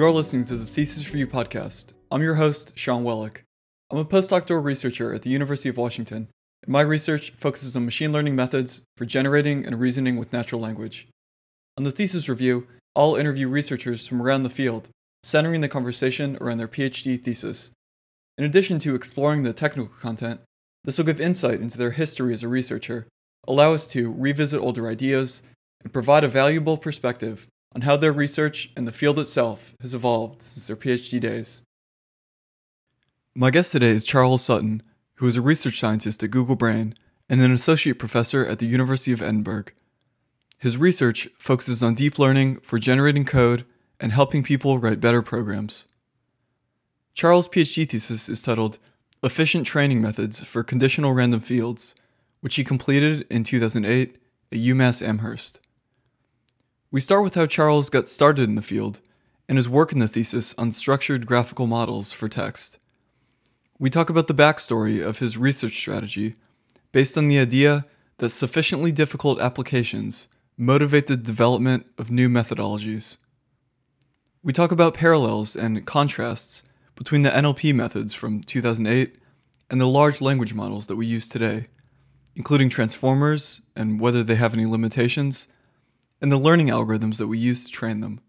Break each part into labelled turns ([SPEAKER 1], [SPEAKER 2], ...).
[SPEAKER 1] You're listening to the Thesis Review podcast. I'm your host, Sean Welleck. I'm a postdoctoral researcher at the University of Washington, and my research focuses on machine learning methods for generating and reasoning with natural language. On the Thesis Review, I'll interview researchers from around the field, centering the conversation around their PhD thesis. In addition to exploring the technical content, this will give insight into their history as a researcher, allow us to revisit older ideas, and provide a valuable perspective on how their research and the field itself has evolved since their PhD days. My guest today is Charles Sutton, who is a research scientist at Google Brain and an associate professor at the University of Edinburgh. His research focuses on deep learning for generating code and helping people write better programs. Charles' PhD thesis is titled Efficient Training Methods for Conditional Random Fields, which he completed in 2008 at UMass Amherst. We start with how Charles got started in the field and his work in the thesis on structured graphical models for text. We talk about the backstory of his research strategy based on the idea that sufficiently difficult applications motivate the development of new methodologies. We talk about parallels and contrasts between the NLP methods from 2008 and the large language models that we use today, including transformers and whether they have any limitations and the learning algorithms that we use to train them.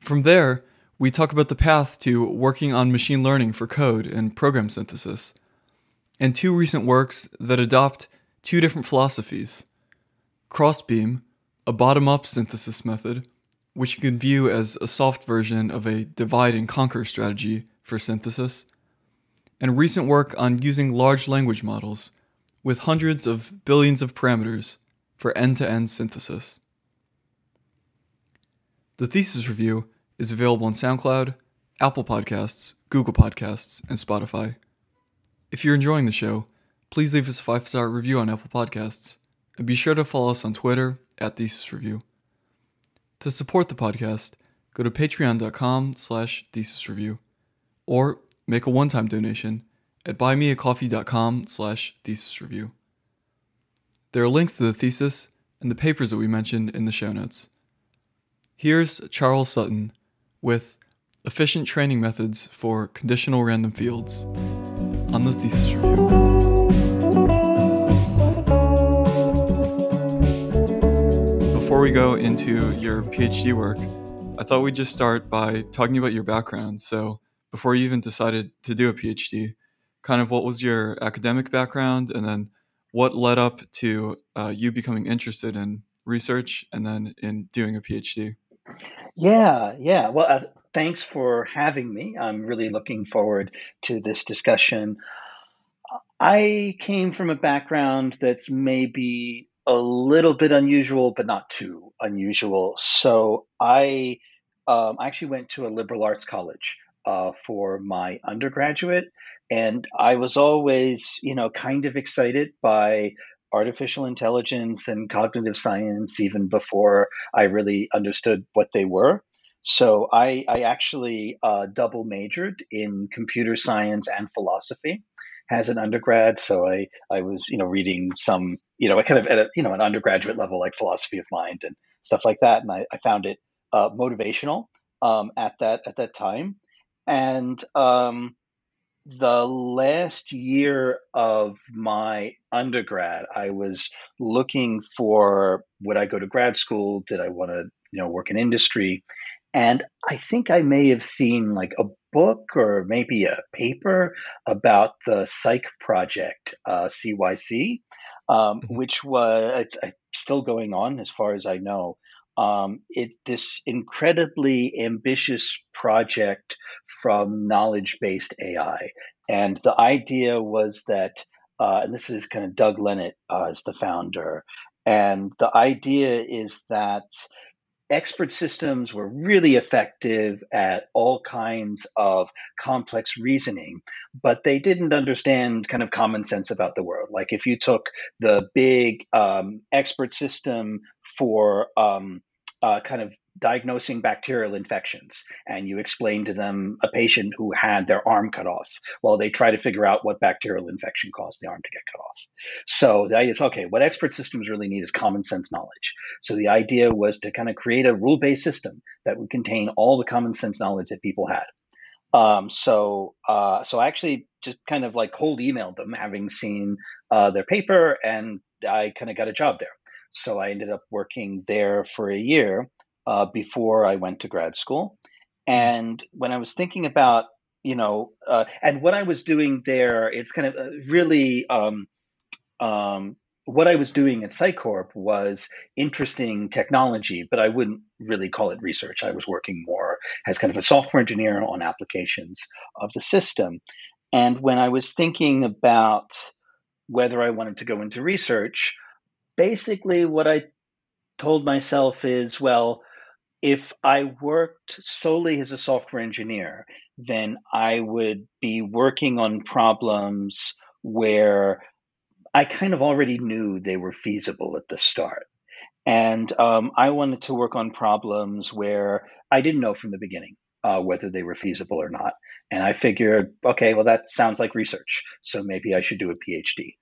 [SPEAKER 1] From there, we talk about the path to working on machine learning for code and program synthesis, and two recent works that adopt two different philosophies Crossbeam, a bottom up synthesis method, which you can view as a soft version of a divide and conquer strategy for synthesis, and recent work on using large language models with hundreds of billions of parameters for end to end synthesis. The thesis review is available on SoundCloud, Apple Podcasts, Google Podcasts, and Spotify. If you're enjoying the show, please leave us a five star review on Apple Podcasts, and be sure to follow us on Twitter at Thesis Review. To support the podcast, go to patreon.com slash thesisreview, or make a one-time donation at buymeacoffee.com slash thesisreview. There are links to the thesis and the papers that we mentioned in the show notes. Here's Charles Sutton with Efficient Training Methods for Conditional Random Fields on the Thesis Review. Before we go into your PhD work, I thought we'd just start by talking about your background. So, before you even decided to do a PhD, kind of what was your academic background and then what led up to uh, you becoming interested in research and then in doing a PhD?
[SPEAKER 2] Yeah, yeah. Well, uh, thanks for having me. I'm really looking forward to this discussion. I came from a background that's maybe a little bit unusual, but not too unusual. So I um, actually went to a liberal arts college uh, for my undergraduate. And I was always, you know, kind of excited by artificial intelligence and cognitive science even before I really understood what they were. So I, I actually uh, double majored in computer science and philosophy as an undergrad. So I, I was, you know, reading some, you know, I kind of at a, you know, an undergraduate level, like philosophy of mind and stuff like that. And I, I found it uh, motivational um, at that, at that time. And um, the last year of my undergrad, I was looking for would I go to grad school? Did I want to, you know, work in industry? And I think I may have seen like a book or maybe a paper about the Cyc project, uh, CYC, um, mm-hmm. which was uh, still going on as far as I know um, it this incredibly ambitious project from knowledge based AI, and the idea was that, uh, and this is kind of Doug Lenat uh, as the founder, and the idea is that expert systems were really effective at all kinds of complex reasoning, but they didn't understand kind of common sense about the world. Like if you took the big um, expert system for um, uh, kind of diagnosing bacterial infections and you explain to them a patient who had their arm cut off while they try to figure out what bacterial infection caused the arm to get cut off. So the idea is okay, what expert systems really need is common sense knowledge. So the idea was to kind of create a rule based system that would contain all the common sense knowledge that people had. Um, so, uh, so I actually just kind of like cold emailed them, having seen uh, their paper, and I kind of got a job there. So I ended up working there for a year uh, before I went to grad school. Mm-hmm. And when I was thinking about, you know, uh, and what I was doing there, it's kind of uh, really um, um, what I was doing at Cycorp was interesting technology, but I wouldn't really call it research. I was working more as kind of a software engineer on applications of the system. And when I was thinking about whether I wanted to go into research, basically what I told myself is, well, if I worked solely as a software engineer, then I would be working on problems where I kind of already knew they were feasible at the start. And um, I wanted to work on problems where I didn't know from the beginning uh, whether they were feasible or not. And I figured, okay, well, that sounds like research. So maybe I should do a PhD.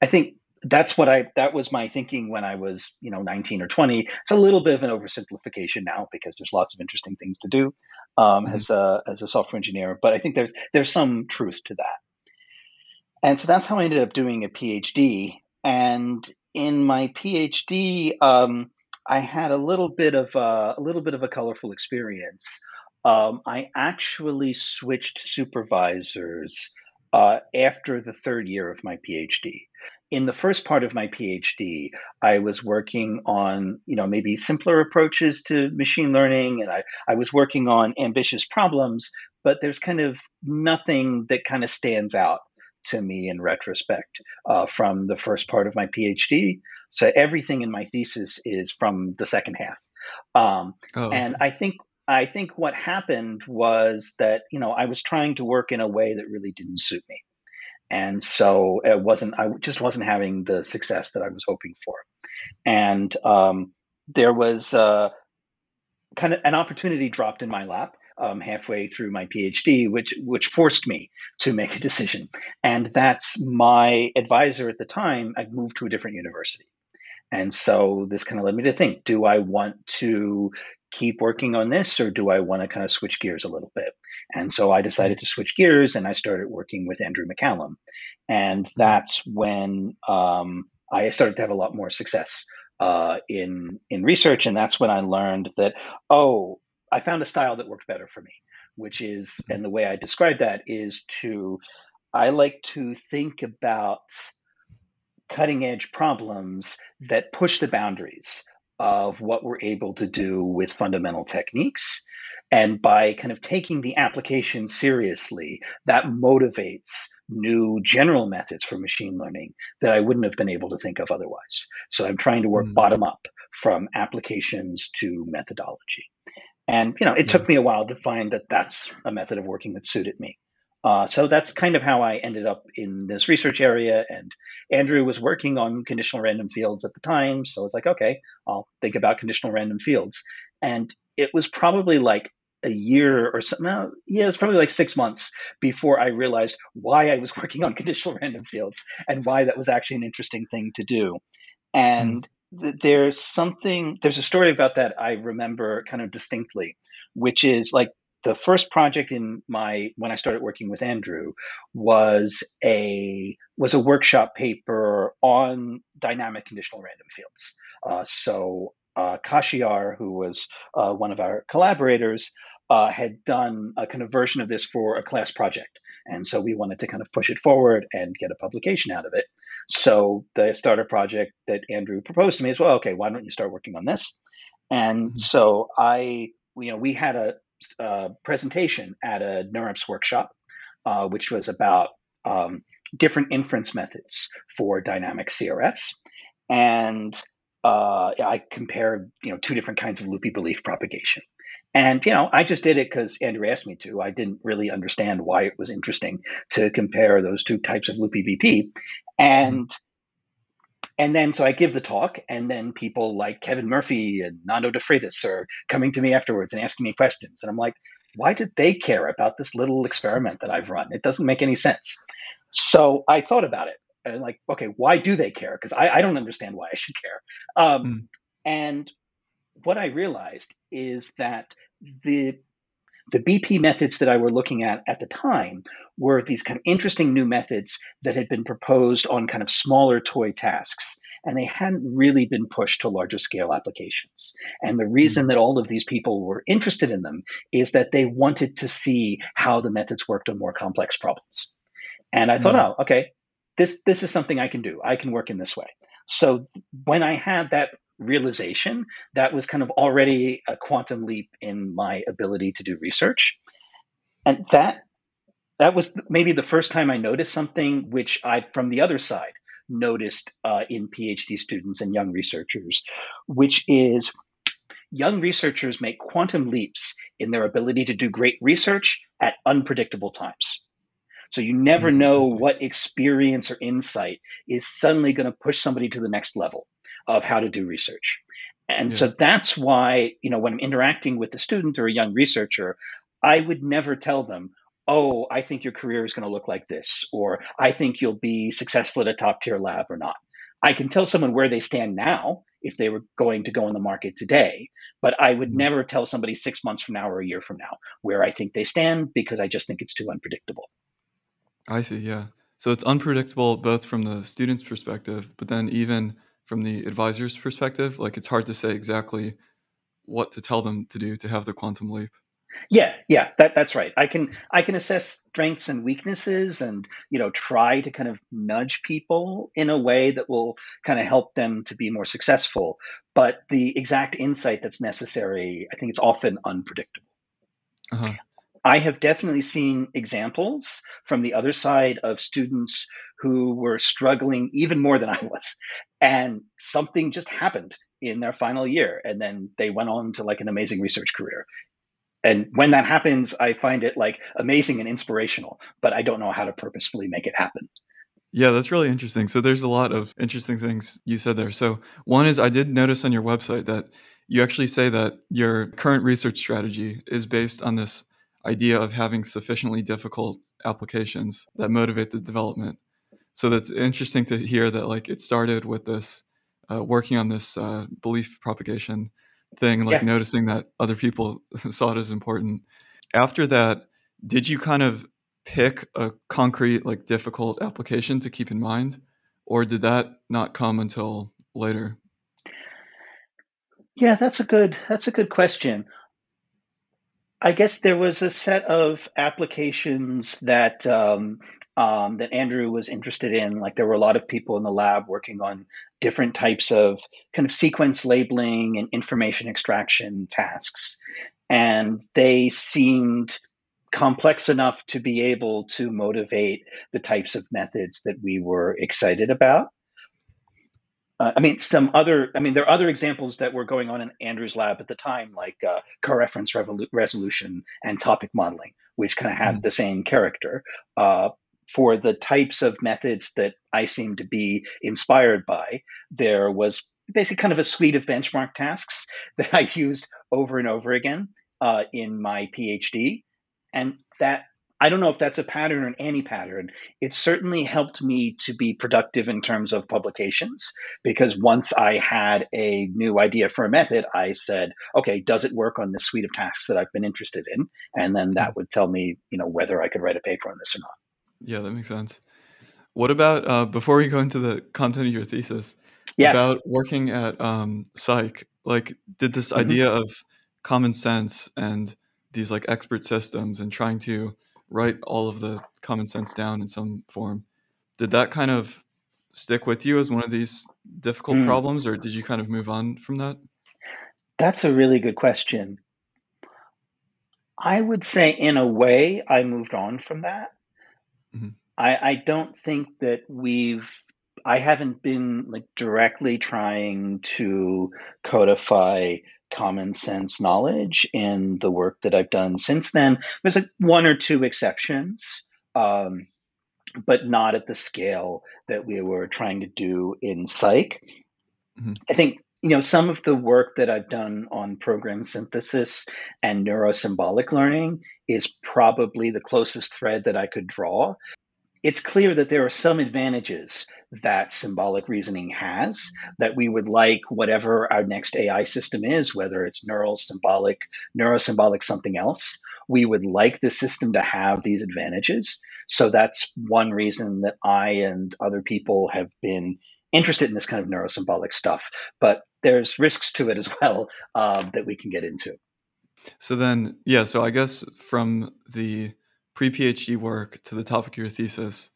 [SPEAKER 2] I think that's what I that was my thinking when I was you know 19 or 20. It's a little bit of an oversimplification now because there's lots of interesting things to do um, mm-hmm. as a as a software engineer, but I think there's there's some truth to that. And so that's how I ended up doing a PhD. And in my PhD, um, I had a little bit of a, a little bit of a colorful experience. Um, I actually switched supervisors uh, after the third year of my PhD in the first part of my PhD, I was working on, you know, maybe simpler approaches to machine learning, and I, I was working on ambitious problems, but there's kind of nothing that kind of stands out to me in retrospect uh, from the first part of my PhD. So everything in my thesis is from the second half. Um, oh, and I think I think what happened was that you know I was trying to work in a way that really didn't suit me and so it wasn't i just wasn't having the success that i was hoping for. And um, there was uh, kind of an opportunity dropped in my lap um, halfway through my phd which which forced me to make a decision. And that's my advisor at the time i moved to a different university. And so this kind of led me to think do i want to keep working on this or do I want to kind of switch gears a little bit? And so I decided to switch gears and I started working with Andrew McCallum. And that's when um, I started to have a lot more success uh, in, in research. And that's when I learned that, oh, I found a style that worked better for me, which is, and the way I describe that is to, I like to think about cutting edge problems that push the boundaries of what we're able to do with fundamental techniques. And by kind of taking the application seriously, that motivates new general methods for machine learning that I wouldn't have been able to think of otherwise. So I'm trying to work mm. bottom up from applications to methodology. And you know, it took me a while to find that that's a method of working that suited me. Uh, so that's kind of how I ended up in this research area. And Andrew was working on conditional random fields at the time. So I was like, okay, I'll think about conditional random fields. And it was probably like a year or something. No, yeah, it was probably like six months before I realized why I was working on conditional random fields and why that was actually an interesting thing to do. And mm. there's something, there's a story about that I remember kind of distinctly, which is like the first project in my when I started working with Andrew was a was a workshop paper on dynamic conditional random fields. Uh, so uh, Khashayar, who was uh, one of our collaborators, uh, had done a kind of version of this for a class project, and so we wanted to kind of push it forward and get a publication out of it. So the starter project that Andrew proposed to me is, well, okay, why don't you start working on this? And mm-hmm. so I, you know, we had a uh, presentation at a NeurIPS workshop, uh, which was about um, different inference methods for dynamic CRFs. And uh, I compared, you know, two different kinds of loopy belief propagation. And you know, I just did it because Andrew asked me to. I didn't really understand why it was interesting to compare those two types of loopy BP. And and then so I give the talk, and then people like Kevin Murphy and Nando De Freitas are coming to me afterwards and asking me questions. And I'm like, why did they care about this little experiment that I've run? It doesn't make any sense. So I thought about it and like, okay, why do they care? Because I, I, don't understand why I should care. Um, mm. And what I realized is that the the BP methods that I were looking at at the time were these kind of interesting new methods that had been proposed on kind of smaller toy tasks and they hadn't really been pushed to larger scale applications. And the reason mm. that all of these people were interested in them is that they wanted to see how the methods worked on more complex problems. And I thought, mm. oh, okay, this this is something I can do. I can work in this way. So when I had that realization, that was kind of already a quantum leap in my ability to do research. And that that was maybe the first time I noticed something which I from the other side noticed uh, in PhD students and young researchers, which is young researchers make quantum leaps in their ability to do great research at unpredictable times. So you never mm, know what experience or insight is suddenly going to push somebody to the next level of how to do research. And yeah. so that's why, you know, when I'm interacting with a student or a young researcher, I would never tell them, oh, I think your career is going to look like this, or I think you'll be successful at a top tier lab or not. I can tell someone where they stand now if they were going to go in the market today, but I would mm-hmm. never tell somebody six months from now or a year from now where I think they stand because I just think it's too unpredictable.
[SPEAKER 1] I see, yeah. So it's unpredictable both from the student's perspective, but then even from the advisor's perspective, like it's hard to say exactly what to tell them to do to have the quantum leap.
[SPEAKER 2] Yeah, yeah, that, that's right. I can I can assess strengths and weaknesses, and you know try to kind of nudge people in a way that will kind of help them to be more successful. But the exact insight that's necessary, I think it's often unpredictable. Uh-huh. I have definitely seen examples from the other side of students who were struggling even more than I was. And something just happened in their final year. And then they went on to like an amazing research career. And when that happens, I find it like amazing and inspirational, but I don't know how to purposefully make it happen.
[SPEAKER 1] Yeah, that's really interesting. So there's a lot of interesting things you said there. So one is I did notice on your website that you actually say that your current research strategy is based on this idea of having sufficiently difficult applications that motivate the development. So that's interesting to hear that like it started with this uh, working on this uh, belief propagation thing, like yeah. noticing that other people saw it as important. After that, did you kind of pick a concrete, like difficult application to keep in mind, or did that not come until later?
[SPEAKER 2] Yeah, that's a good that's a good question. I guess there was a set of applications that um, um, that Andrew was interested in. Like there were a lot of people in the lab working on different types of kind of sequence labeling and information extraction tasks, and they seemed complex enough to be able to motivate the types of methods that we were excited about. Uh, I mean, some other, I mean, there are other examples that were going on in Andrew's lab at the time, like uh, co-reference revolu- resolution and topic modeling, which kind of had mm. the same character. Uh, for the types of methods that I seem to be inspired by, there was basically kind of a suite of benchmark tasks that I used over and over again uh, in my PhD. And that I don't know if that's a pattern or any pattern. It certainly helped me to be productive in terms of publications because once I had a new idea for a method, I said, okay, does it work on this suite of tasks that I've been interested in? And then that would tell me, you know, whether I could write a paper on this or not.
[SPEAKER 1] Yeah, that makes sense. What about uh, before we go into the content of your thesis?
[SPEAKER 2] Yeah.
[SPEAKER 1] About working at um, Cyc, like, did this mm-hmm. idea of common sense and these like expert systems and trying to write all of the common sense down in some form. Did that kind of stick with you as one of these difficult mm. problems, or did you kind of move on from that?
[SPEAKER 2] That's a really good question. I would say, in a way, I moved on from that. Mm-hmm. I, I don't think that we've I haven't been like directly trying to codify common sense knowledge in the work that I've done since then. There's like one or two exceptions. Um, but not at the scale that we were trying to do in Cyc.
[SPEAKER 1] Mhm.
[SPEAKER 2] I think you know some of the work that I've done on program synthesis and neurosymbolic learning is probably the closest thread that I could draw. It's clear that there are some advantages that symbolic reasoning has that we would like whatever our next AI system is, whether it's neural, symbolic, neurosymbolic, something else. We would like the system to have these advantages. So that's one reason that I and other people have been interested in this kind of neurosymbolic stuff. But there's risks to it as well um, that we can get into.
[SPEAKER 1] So then, yeah, so I guess from the pre PhD work to the topic of your thesis,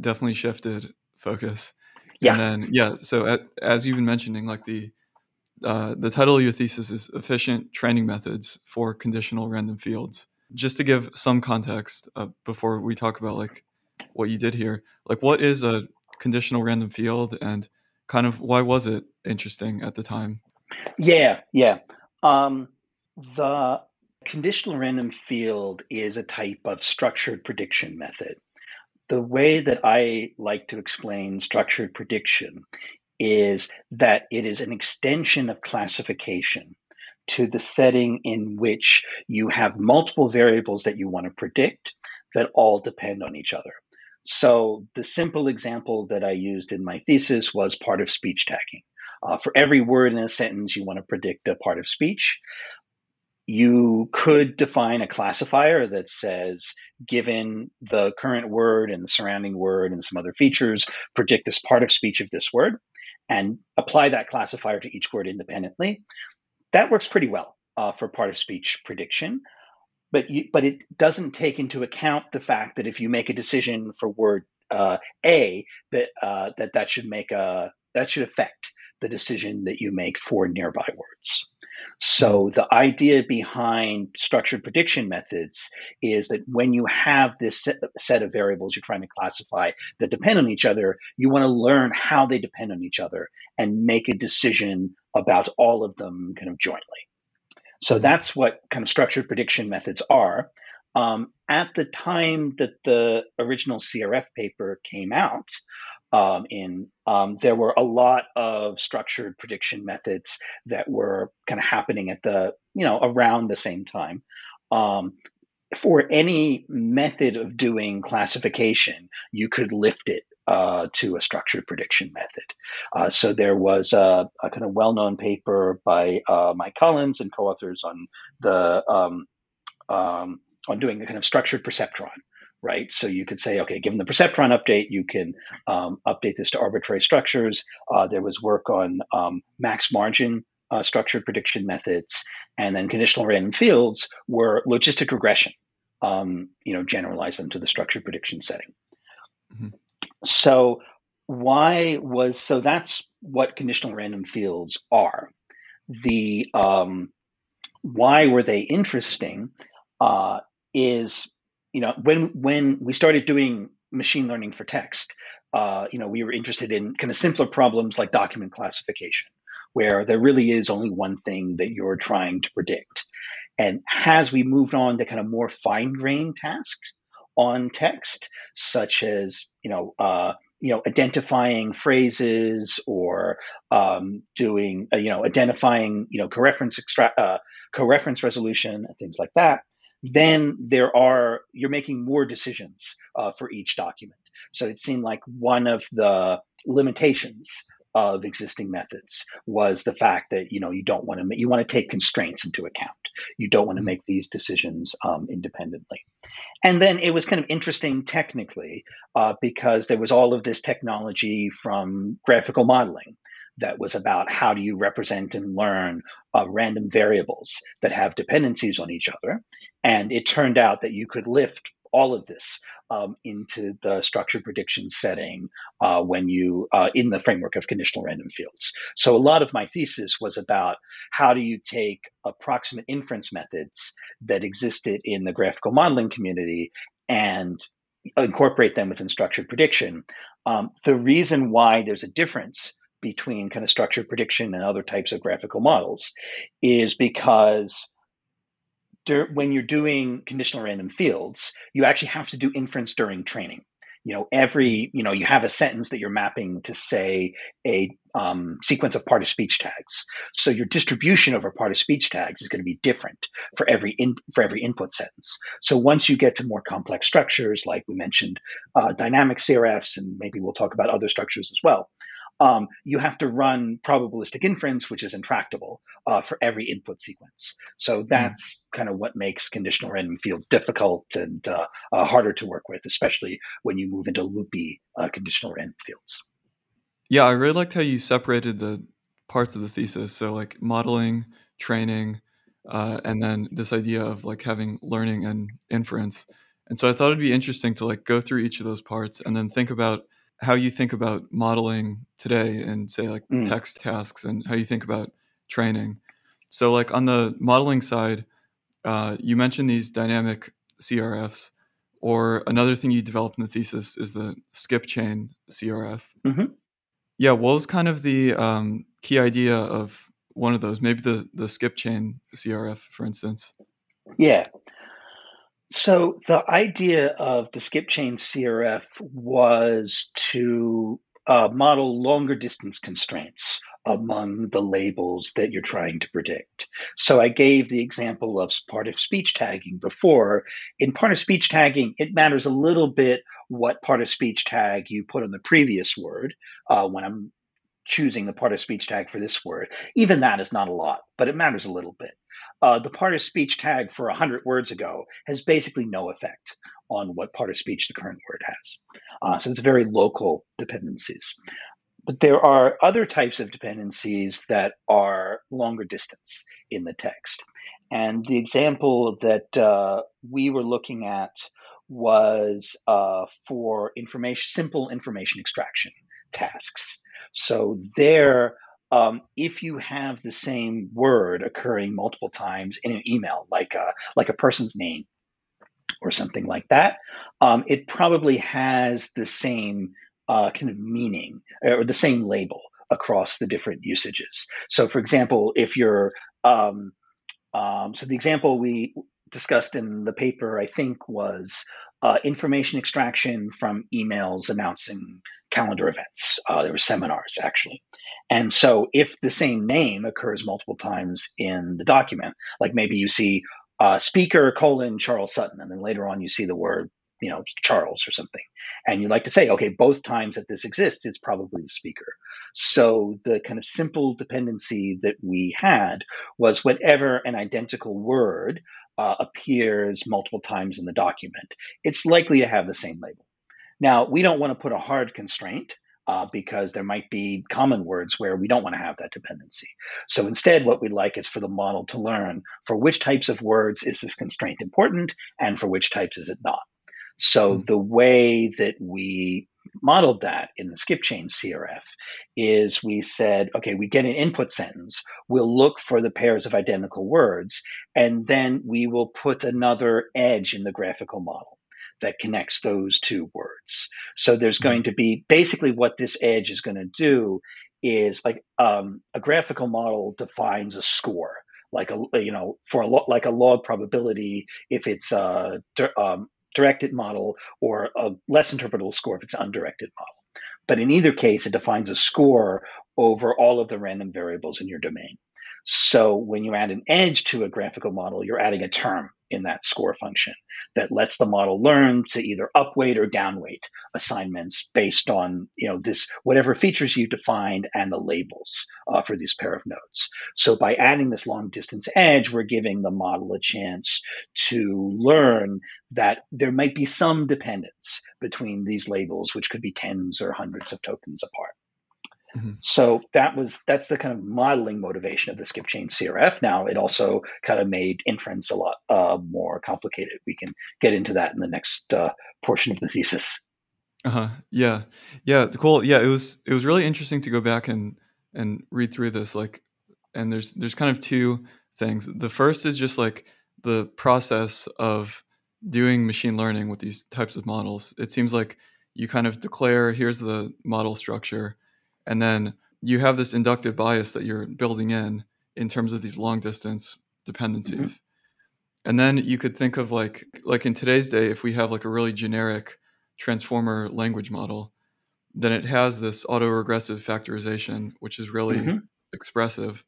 [SPEAKER 1] definitely shifted focus.
[SPEAKER 2] Yeah.
[SPEAKER 1] And then, yeah, so at, as you've been mentioning, like the uh, the title of your thesis is Efficient Training Methods for Conditional Random Fields. Just to give some context uh, before we talk about like what you did here, like what is a conditional random field and kind of why was it interesting at the time?
[SPEAKER 2] Yeah, yeah. Um, the conditional random field is a type of structured prediction method. The way that I like to explain structured prediction is that it is an extension of classification to the setting in which you have multiple variables that you want to predict that all depend on each other. So, the simple example that I used in my thesis was part of speech tagging. Uh, for every word in a sentence, you want to predict a part of speech. You could define a classifier that says, given the current word and the surrounding word and some other features, predict this part of speech of this word and apply that classifier to each word independently. That works pretty well uh, for part of speech prediction, but you, but it doesn't take into account the fact that if you make a decision for word uh, A, that uh, that that should make a that should affect the decision that you make for nearby words. So the idea behind structured prediction methods is that when you have this set of variables you're trying to classify that depend on each other, you want to learn how they depend on each other and make a decision about all of them kind of jointly. So that's what kind of structured prediction methods are. Um, at the time that the original CRF paper came out, um, in um, there were a lot of structured prediction methods that were kind of happening at the you know around the same time. Um, for any method of doing classification you could lift it uh, to a structured prediction method. Uh, so there was a, a, kind of well-known paper by uh, mike collins and co-authors on the um, um, on doing a kind of structured perceptron right? So you could say, okay, given the perceptron update, you can um, update this to arbitrary structures. Uh, there was work on um, max margin uh, structured prediction methods, and then conditional random fields were logistic regression. Um, you know, generalize them to the structured prediction setting. Mm-hmm. So why was so that's what conditional random fields are. The um, why were they interesting uh, is you know, when when we started doing machine learning for text, uh, you know, we were interested in kind of simpler problems like document classification, where there really is only one thing that you're trying to predict. And as we moved on to kind of more fine-grained tasks on text, such as you know, uh, you know, identifying phrases or um, doing, uh, you know, identifying, you know, co-reference extra- uh, co-reference resolution, things like that then there are you're making more decisions uh, for each document. So it seemed like one of the limitations of existing methods was the fact that you know you don't want to you want to take constraints into account. You don't want to mm-hmm. make these decisions um, independently. And then it was kind of interesting technically uh, because there was all of this technology from graphical modeling that was about how do you represent and learn uh, random variables that have dependencies on each other. And it turned out that you could lift all of this um, into the structured prediction setting uh, when you uh, in the framework of conditional random fields. So a lot of my thesis was about how do you take approximate inference methods that existed in the graphical modeling community and incorporate them within structured prediction. Um, the reason why there's a difference between kind of structured prediction and other types of graphical models is because when you're doing conditional random fields, you actually have to do inference during training. you know every you know you have a sentence that you're mapping to say a um, sequence of part of speech tags so your distribution over part of speech tags is going to be different for every in, for every input sentence so once you get to more complex structures like we mentioned uh, dynamic crfs and maybe we'll talk about other structures as well um, you have to run probabilistic inference, which is intractable uh, for every input sequence. So hmm. that's mm. kind of what makes conditional random fields difficult and uh, uh, harder to work with, especially when you move into loopy uh, conditional random fields.
[SPEAKER 1] Yeah, I really liked how you separated the parts of the thesis. So like modeling, training, uh, and then this idea of like having learning and inference. And so I thought it'd be interesting to like go through each of those parts and then think about how you think about modeling today and say like mm. text tasks and how you think about training. So like on the modeling side, uh, you mentioned these dynamic CRFs, or another thing you developed in the thesis is the skip chain CRF. Mm-hmm. Yeah, what was kind of the um, key idea of one of those? Maybe the the skip chain CRF, for instance.
[SPEAKER 2] Yeah. So the idea of the skip chain CRF was to uh, model longer distance constraints among the labels that you're trying to predict. So I gave the example of part of speech tagging before. In part of speech tagging, it matters a little bit what part of speech tag you put on the previous word uh, when I'm choosing the part of speech tag for this word. Even that is not a lot, but it matters a little bit uh, the part of speech tag for 100 words ago has basically no effect on what part of speech the current word has. Uh, so it's very local dependencies. But there are other types of dependencies that are longer distance in the text. And the example that uh, we were looking at was uh, for information, simple information extraction tasks. So there, um, if you have the same word occurring multiple times in an email, like a, like a person's name or something like that, um, it probably has the same uh, kind of meaning or the same label across the different usages. So, for example, if you're um, um so the example we discussed in the paper, I think, was uh, information extraction from emails announcing calendar events. Uh, there were seminars actually. And so if the same name occurs multiple times in the document, like maybe you see uh, speaker colon Charles Sutton, and then later on you see the word, you know, Charles or something, and you like to say, okay, both times that this exists, it's probably the speaker. So the kind of simple dependency that we had was whenever an identical word uh, appears multiple times in the document, it's likely to have the same label. Now, we don't want to put a hard constraint uh, because there might be common words where we don't want to have that dependency. So instead, what we'd like is for the model to learn for which types of words is this constraint important and for which types is it not. So mm-hmm. the way that we modeled that in the skip chain CRF is we said, okay, we get an input sentence, we'll look for the pairs of identical words, and then we will put another edge in the graphical model that connects those two words. So there's mm-hmm. going to be basically what this edge is going to do is like um, a graphical model defines a score like a you know for a lo- like a log probability if it's a um, directed model or a less interpretable score if it's an undirected model. But in either case, it defines a score over all of the random variables in your domain. So when you add an edge to a graphical model, you're adding a term in that score function that lets the model learn to either upweight or downweight assignments based on you know this whatever features you defined and the labels uh, for this pair of nodes. So by adding this long distance edge, we're giving the model a chance to learn that there might be some dependence between these labels, which could be tens or hundreds of tokens apart. Mm-hmm. So that was that's the kind of modeling motivation of the skip chain CRF. Now it also kind of made inference a lot uh, more complicated. We can get into that in the next uh, portion of the thesis.
[SPEAKER 1] Uh huh. Yeah. Yeah. Cool. Yeah. It was it was really interesting to go back and and read through this. Like, and there's there's kind of two things. The first is just like the process of doing machine learning with these types of models. It seems like you kind of declare here's the model structure and then you have this inductive bias that you're building in in terms of these long distance dependencies mm-hmm. and then you could think of like like in today's day if we have like a really generic transformer language model, then it has this autoregressive factorization, which is really mm-hmm. expressive,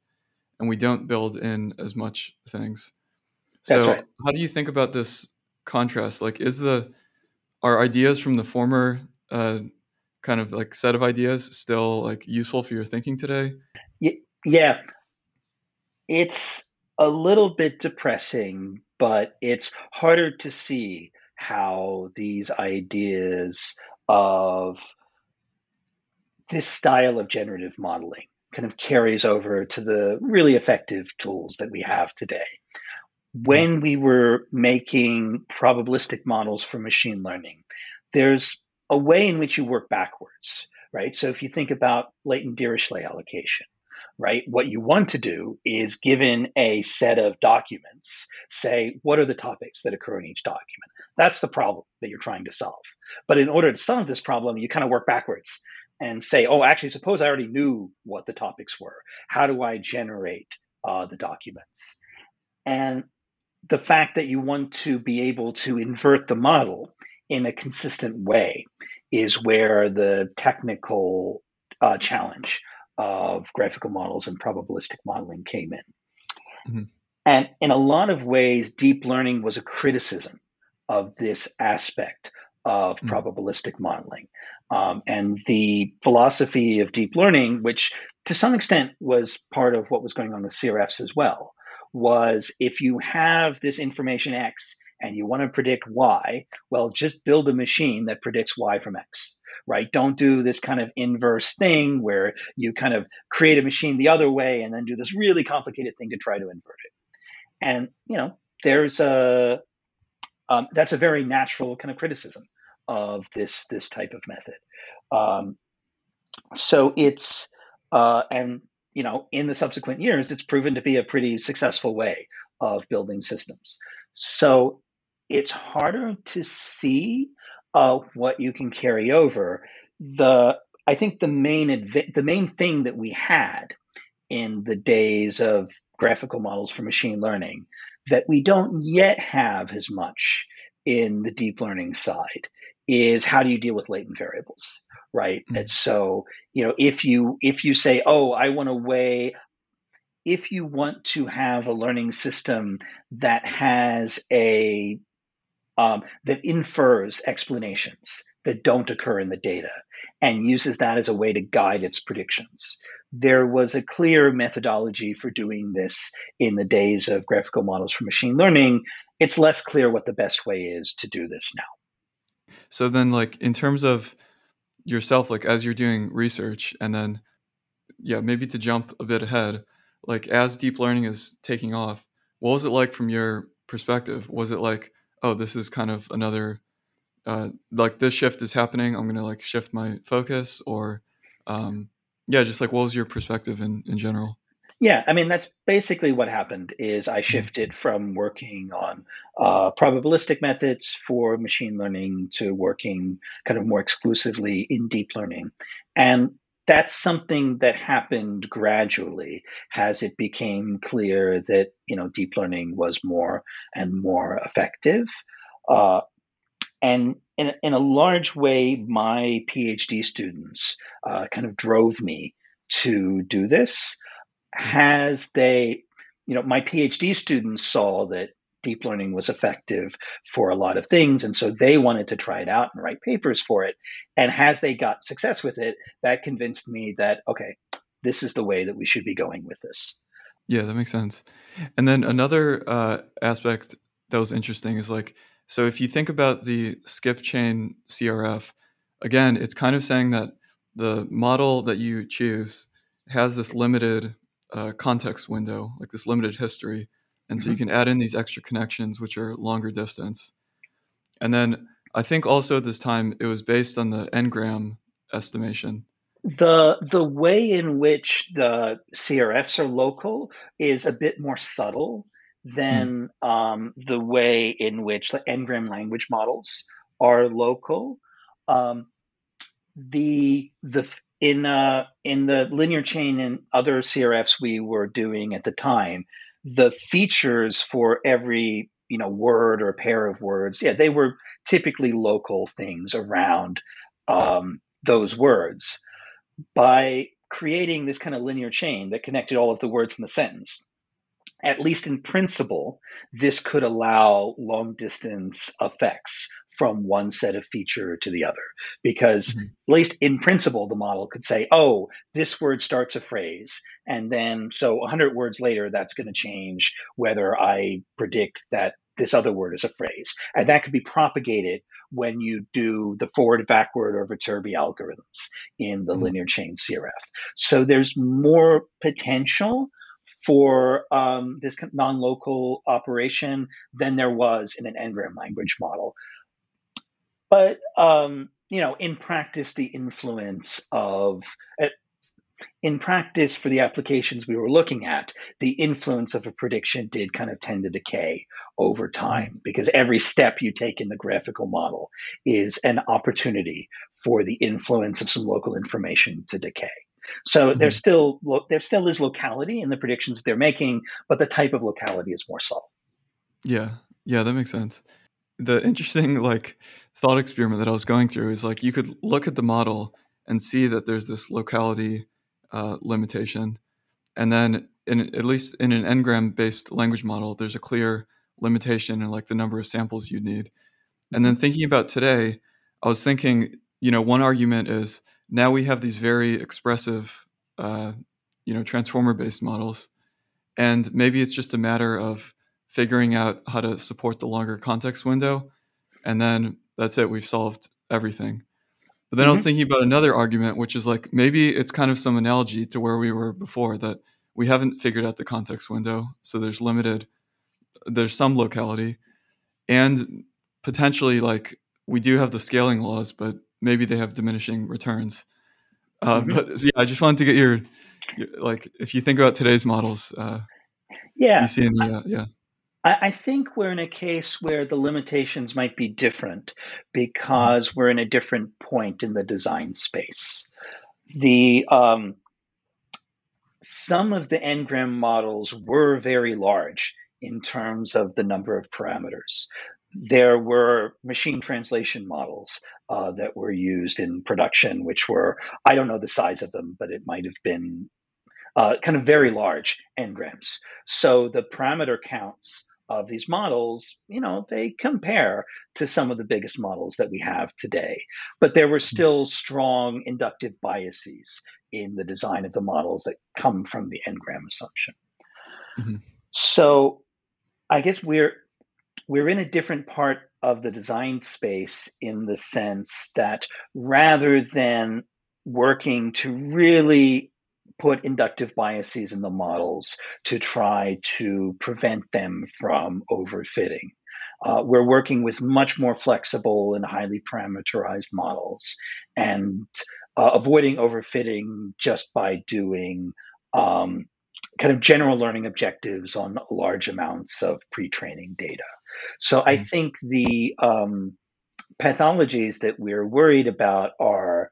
[SPEAKER 1] and we don't build in as much things. So, right. how do you think about this contrast? Like, is the are ideas from the former uh, kind of like set of ideas still like useful for your thinking today?
[SPEAKER 2] Yeah, it's a little bit depressing, but it's harder to see how these ideas of this style of generative modeling kind of carries over to the really effective tools that we have today. Hmm. When we were making probabilistic models for machine learning, there's a way in which you work backwards, right? So if you think about latent Dirichlet allocation, right? What you want to do is given a set of documents, say, what are the topics that occur in each document? That's the problem that you're trying to solve. But in order to solve this problem, you kind of work backwards and say, oh, actually, suppose I already knew what the topics were. How do I generate uh, the documents? And the fact that you want to be able to invert the model in a consistent way is where the technical uh, challenge of graphical models and probabilistic modeling came in. Mm-hmm. And in a lot of ways, deep learning was a criticism of this aspect of mm-hmm. probabilistic modeling. Um, and the philosophy of deep learning, which to some extent was part of what was going on with CRFs as well, was if you have this information X and you want to predict Y, well, just build a machine that predicts Y from X right? Don't do this kind of inverse thing where you kind of create a machine the other way and then do this really complicated thing to try to invert it. And you know, there's a um, that's a very natural kind of criticism of this this type of method. Um, so it's uh, and you know, in the subsequent years, it's proven to be a pretty successful way of building systems. So it's harder to see of what you can carry over. The I think the main adv- the main thing that we had in the days of graphical models for machine learning that we don't yet have as much in the deep learning side is how do you deal with latent variables right mm-hmm. and so you know if you if you say oh i want to weigh if you want to have a learning system that has a um, that infers explanations that don't occur in the data and uses that as a way to guide its predictions. There was a clear methodology for doing this in the days of graphical models for machine learning. It's less clear what the best way is to do this now.
[SPEAKER 1] So then like in terms of yourself like as you're doing research and then yeah, maybe to jump a bit ahead, like as deep learning is taking off, what was it like from your perspective? Was it like oh, this is kind of another uh, like this shift is happening. I'm gonna like shift my focus, or um, yeah, just like what was your perspective in in general?
[SPEAKER 2] Yeah, I mean that's basically what happened. Is I mm-hmm. shifted from working on uh, probabilistic methods for machine learning to working kind of more exclusively in deep learning, and that's something that happened gradually as it became clear that you know deep learning was more and more effective. Uh, and in, in a large way my phd students uh, kind of drove me to do this. As they you know my phd students saw that deep learning was effective for a lot of things. And so they wanted to try it out and write papers for it. And as they got success with it, that convinced me that, okay, this is the way that we should be going with this.
[SPEAKER 1] Yeah, that makes sense. And then another uh, aspect that was interesting is like, so if you think about the skip chain CRF, again, it's kind of saying that the model that you choose has this limited uh, context window, like this limited history. And so you mm-hmm. can add in these extra connections, which are longer distance. And then I think also at this time it was based on the n-gram estimation.
[SPEAKER 2] The the way in which the CRFs are local is a bit more subtle than mm. um, the way in which the n-gram language models are local. Um, the the in uh, in the linear chain and other CRFs we were doing at the time, the features for every you know word or pair of words. Yeah, they were typically local things around um, those words. By creating this kind of linear chain that connected all of the words in the sentence, at least in principle, this could allow long distance effects from one set of feature to the other. Because, mm-hmm. at least in principle, the model could say, oh, this word starts a phrase. And then, so 100 words later, that's going to change whether I predict that this other word is a phrase. And that could be propagated when you do the forward, backward, or Viterbi algorithms in the mm-hmm. linear chain CRF. So there's more potential for um, this non-local operation than there was in an n-gram language model. But um, you know, in practice, the influence of uh, in practice for the applications we were looking at, the influence of a prediction did kind of tend to decay over time because every step you take in the graphical model is an opportunity for the influence of some local information to decay. So mm-hmm. there's still there still is locality in the predictions they're making, but the type of locality is more subtle.
[SPEAKER 1] Yeah, yeah, that makes sense. The interesting like thought experiment that I was going through is like you could look at the model and see that there's this locality uh, limitation, and then in at least in an n-gram based language model, there's a clear limitation in like the number of samples you need. And then mm-hmm. thinking about today, I was thinking, you know, one argument is now we have these very expressive, uh, you know, transformer based models, and maybe it's just a matter of figuring out how to support the longer context window, and then that's it. We've solved everything. But then mm-hmm. I was mm-hmm. thinking about another argument, which is like maybe it's kind of some analogy to where we were before that we haven't figured out the context window, so there's limited, there's some locality, and potentially like we do have the scaling laws, but maybe they have diminishing returns. Uh, mm-hmm. But yeah, I just wanted to get your, like, if you think about today's models, uh,
[SPEAKER 2] yeah,
[SPEAKER 1] you see any, uh, yeah.
[SPEAKER 2] I, I think we're in a case where the limitations might be different because we're in a different point in the design space. The um, some of the n-gram models were very large in terms of the number of parameters there were machine translation models uh, that were used in production, which were, I don't know the size of them, but it might have been uh, kind of very large n-grams. So the parameter counts of these models, you know, they compare to some of the biggest models that we have today. But there were still strong inductive biases in the design of the models that come from the n-gram assumption. Mm-hmm. So I guess we're we're in a different part of the design space in the sense that rather than working to really put inductive biases in the models to try to prevent them from overfitting. Uh, we're working with much more flexible and highly parameterized models and uh, avoiding overfitting just by doing um, kind of general learning objectives on large amounts of pre-training data. So I mm-hmm. think the um, pathologies that we're worried about are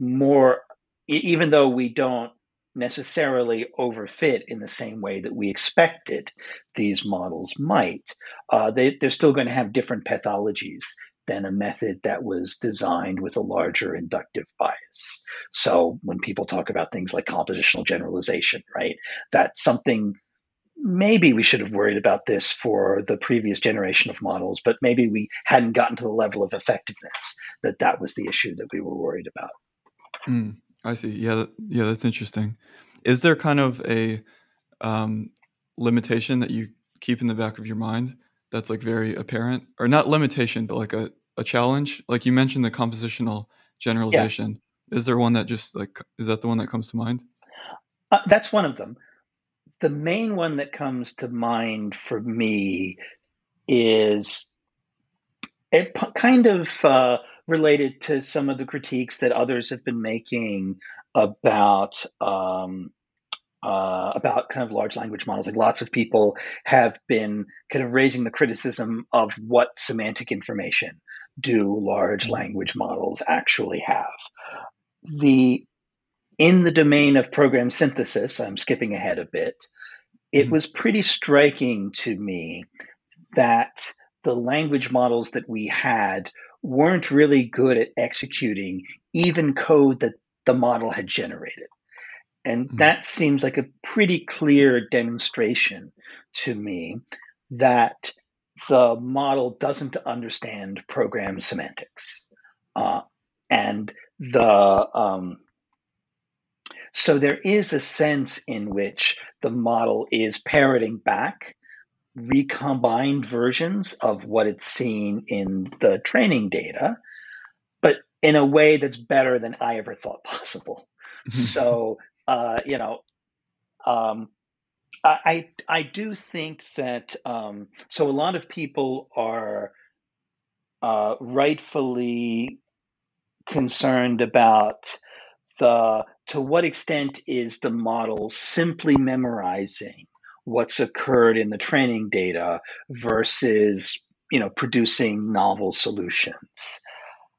[SPEAKER 2] more, even though we don't necessarily overfit in the same way that we expected these models might, uh, they, they're still going to have different pathologies than a method that was designed with a larger inductive bias. So when people talk about things like compositional generalization, right, that's something maybe we should have worried about this for the previous generation of models, but maybe we hadn't gotten to the level of effectiveness that that was the issue that we were worried about.
[SPEAKER 1] Mm, I see. Yeah, yeah, that's interesting. Is there kind of a um, limitation that you keep in the back of your mind that's like very apparent, or not limitation, but like a, a challenge? Like you mentioned the compositional generalization. Yeah. Is there one that just like is that the one that comes to mind?
[SPEAKER 2] Uh, that's one of them the main one that comes to mind for me is it kind of uh, related to some of the critiques that others have been making about um, uh, about kind of large language models. Like lots of people have been kind of raising the criticism of what semantic information do large language models actually have. The in the domain of program synthesis, I'm skipping ahead a bit, it mm-hmm. was pretty striking to me that the language models that we had weren't really good at executing even code that the model had generated. And mm. that seems like a pretty clear demonstration to me that the model doesn't understand program semantics. Uh, and the um, so there is a sense in which the model is parroting back recombined versions of what it's seen in the training data, but in a way that's better than I ever thought possible. so, uh, you know, um, I I do think that um, so a lot of people are uh, rightfully concerned about the to what extent is the model simply memorizing what's occurred in the training data versus you know producing novel solutions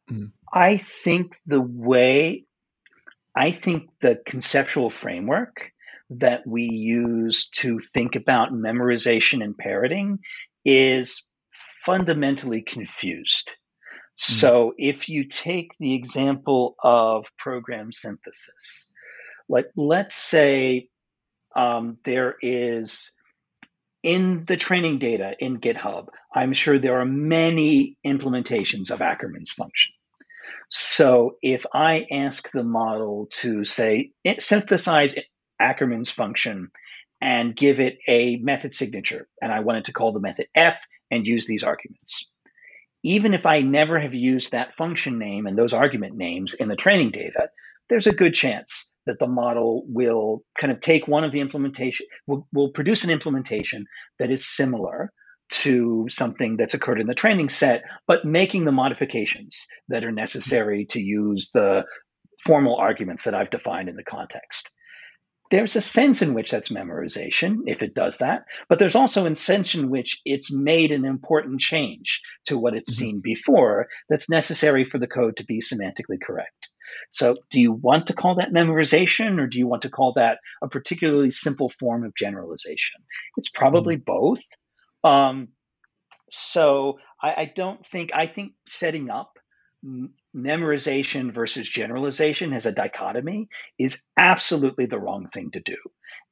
[SPEAKER 2] mm. i think the way i think the conceptual framework that we use to think about memorization and parroting is fundamentally confused mm. so if you take the example of program synthesis like let's say um, there is in the training data in GitHub, I'm sure there are many implementations of Ackermann's function. So if I ask the model to say synthesize Ackermann's function and give it a method signature, and I wanted to call the method f and use these arguments. Even if I never have used that function name and those argument names in the training data, there's a good chance that the model will kind of take one of the implementation, will, will produce an implementation that is similar to something that's occurred in the training set, but making the modifications that are necessary to use the formal arguments that I've defined in the context. There's a sense in which that's memorization, if it does that, but there's also a sense in which it's made an important change to what it's mm-hmm. seen before that's necessary for the code to be semantically correct. So, do you want to call that memorization or do you want to call that a particularly simple form of generalization? It's probably mm. both. Um, so, I, I, don't think, I think setting up memorization versus generalization as a dichotomy is absolutely the wrong thing to do.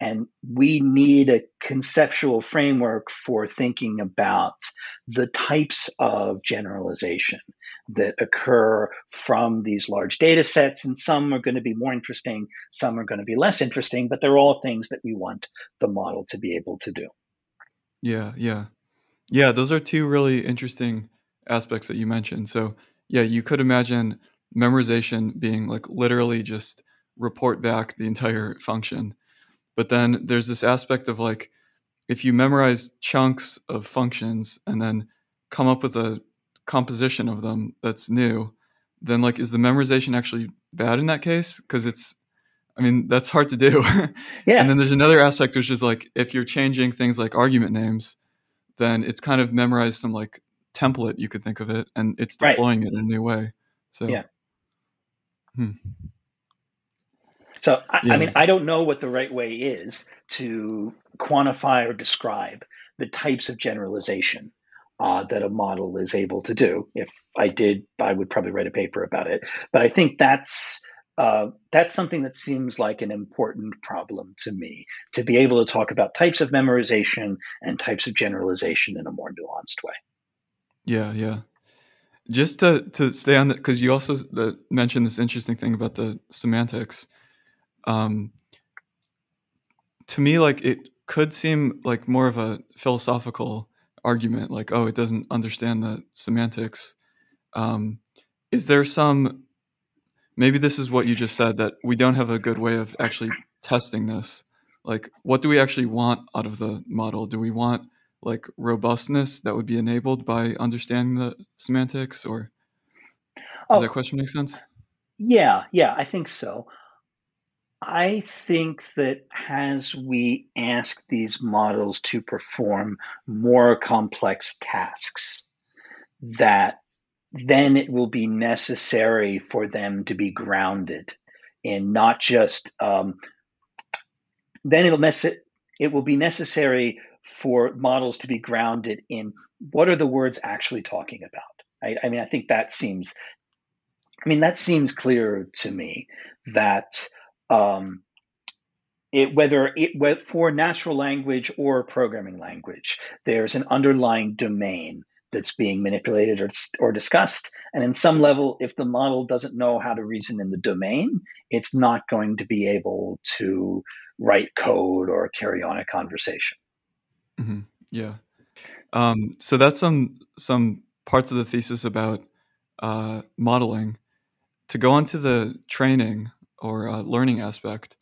[SPEAKER 2] And we need a conceptual framework for thinking about the types of generalization that occur from these large data sets. And some are going to be more interesting, some are going to be less interesting, but they're all things that we want the model to be able to do.
[SPEAKER 1] Yeah, yeah. Yeah, those are two really interesting aspects that you mentioned. So, yeah, you could imagine memorization being like literally just report back the entire function but then there's this aspect of like, if you memorize chunks of functions and then come up with a composition of them that's new, then like, is the memorization actually bad in that case? Because it's, I mean, that's hard to do. yeah. And then there's another aspect which is like, if you're changing things like argument names, then it's kind of memorized some like template you could think of it, and it's deploying right. it in a new way. So
[SPEAKER 2] yeah. Hmm. So, I, yeah. I, mean, I don't know what the right way is to quantify or describe the types of generalization uh, that a model is able to do. If I did, I would probably write a paper about it. But I think that's uh, that's something that seems like an important problem to me to be able to talk about types of memorization and types of generalization in a more nuanced way.
[SPEAKER 1] Yeah, yeah. Just to to stay on that, because you also uh, mentioned this interesting thing about the semantics um, to me, like it could seem like more of a philosophical argument, like, oh, it doesn't understand the semantics. Um, is there some, maybe this is what you just said, that we don't have a good way of actually testing this? Like, what do we actually want out of the model? Do we want like robustness that would be enabled by understanding the semantics, or does oh, that question make sense?
[SPEAKER 2] Yeah, yeah, I think so. I think that as we ask these models to perform more complex tasks, that then it will be necessary for them to be grounded in not just um, then it'll it will be necessary for models to be grounded in what are the words actually talking about? I, I mean, I think that seems, I mean, that seems clear to me that um, it, whether it for natural language or programming language, there's an underlying domain that's being manipulated or, or discussed. And in some level, if the model doesn't know how to reason in the domain, it's not going to be able to write code or carry on a conversation.
[SPEAKER 1] Mm-hmm. Yeah. Um, so that's some some parts of the thesis about uh, modeling. To go on to the training or uh, learning aspect,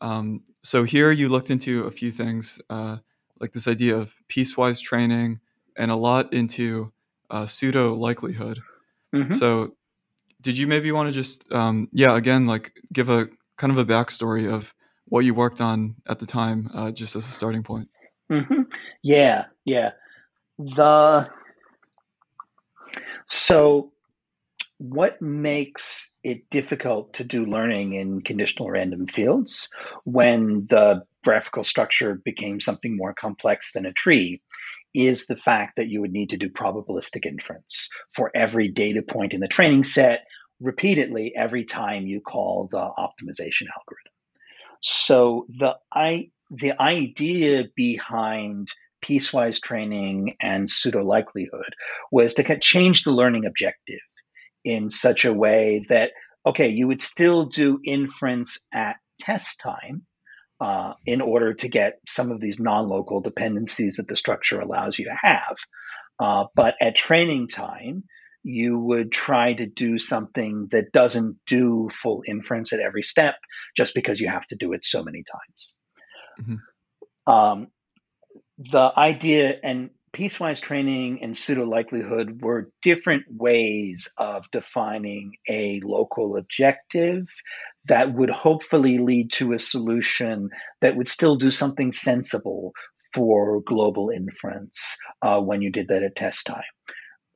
[SPEAKER 1] um, so here you looked into a few things, uh, like this idea of piecewise training, and a lot into uh, pseudo likelihood. Mm-hmm. So, did you maybe want to just, um, yeah, again, like give a kind of a backstory of what you worked on at the time, uh, just as a starting point?
[SPEAKER 2] Mm-hmm. Yeah, yeah. The so what makes it difficult to do learning in conditional random fields when the graphical structure became something more complex than a tree is the fact that you would need to do probabilistic inference for every data point in the training set repeatedly every time you call the optimization algorithm. So the I the idea behind piecewise training and pseudo likelihood was to change the learning objective in such a way that okay, you would still do inference at test time uh, in order to get some of these non-local dependencies that the structure allows you to have. Uh, but at training time, you would try to do something that doesn't do full inference at every step just because you have to do it so many times. Mm-hmm. Um, the idea and piecewise training and pseudo likelihood were different ways of defining a local objective that would hopefully lead to a solution that would still do something sensible for global inference uh, when you did that at test time.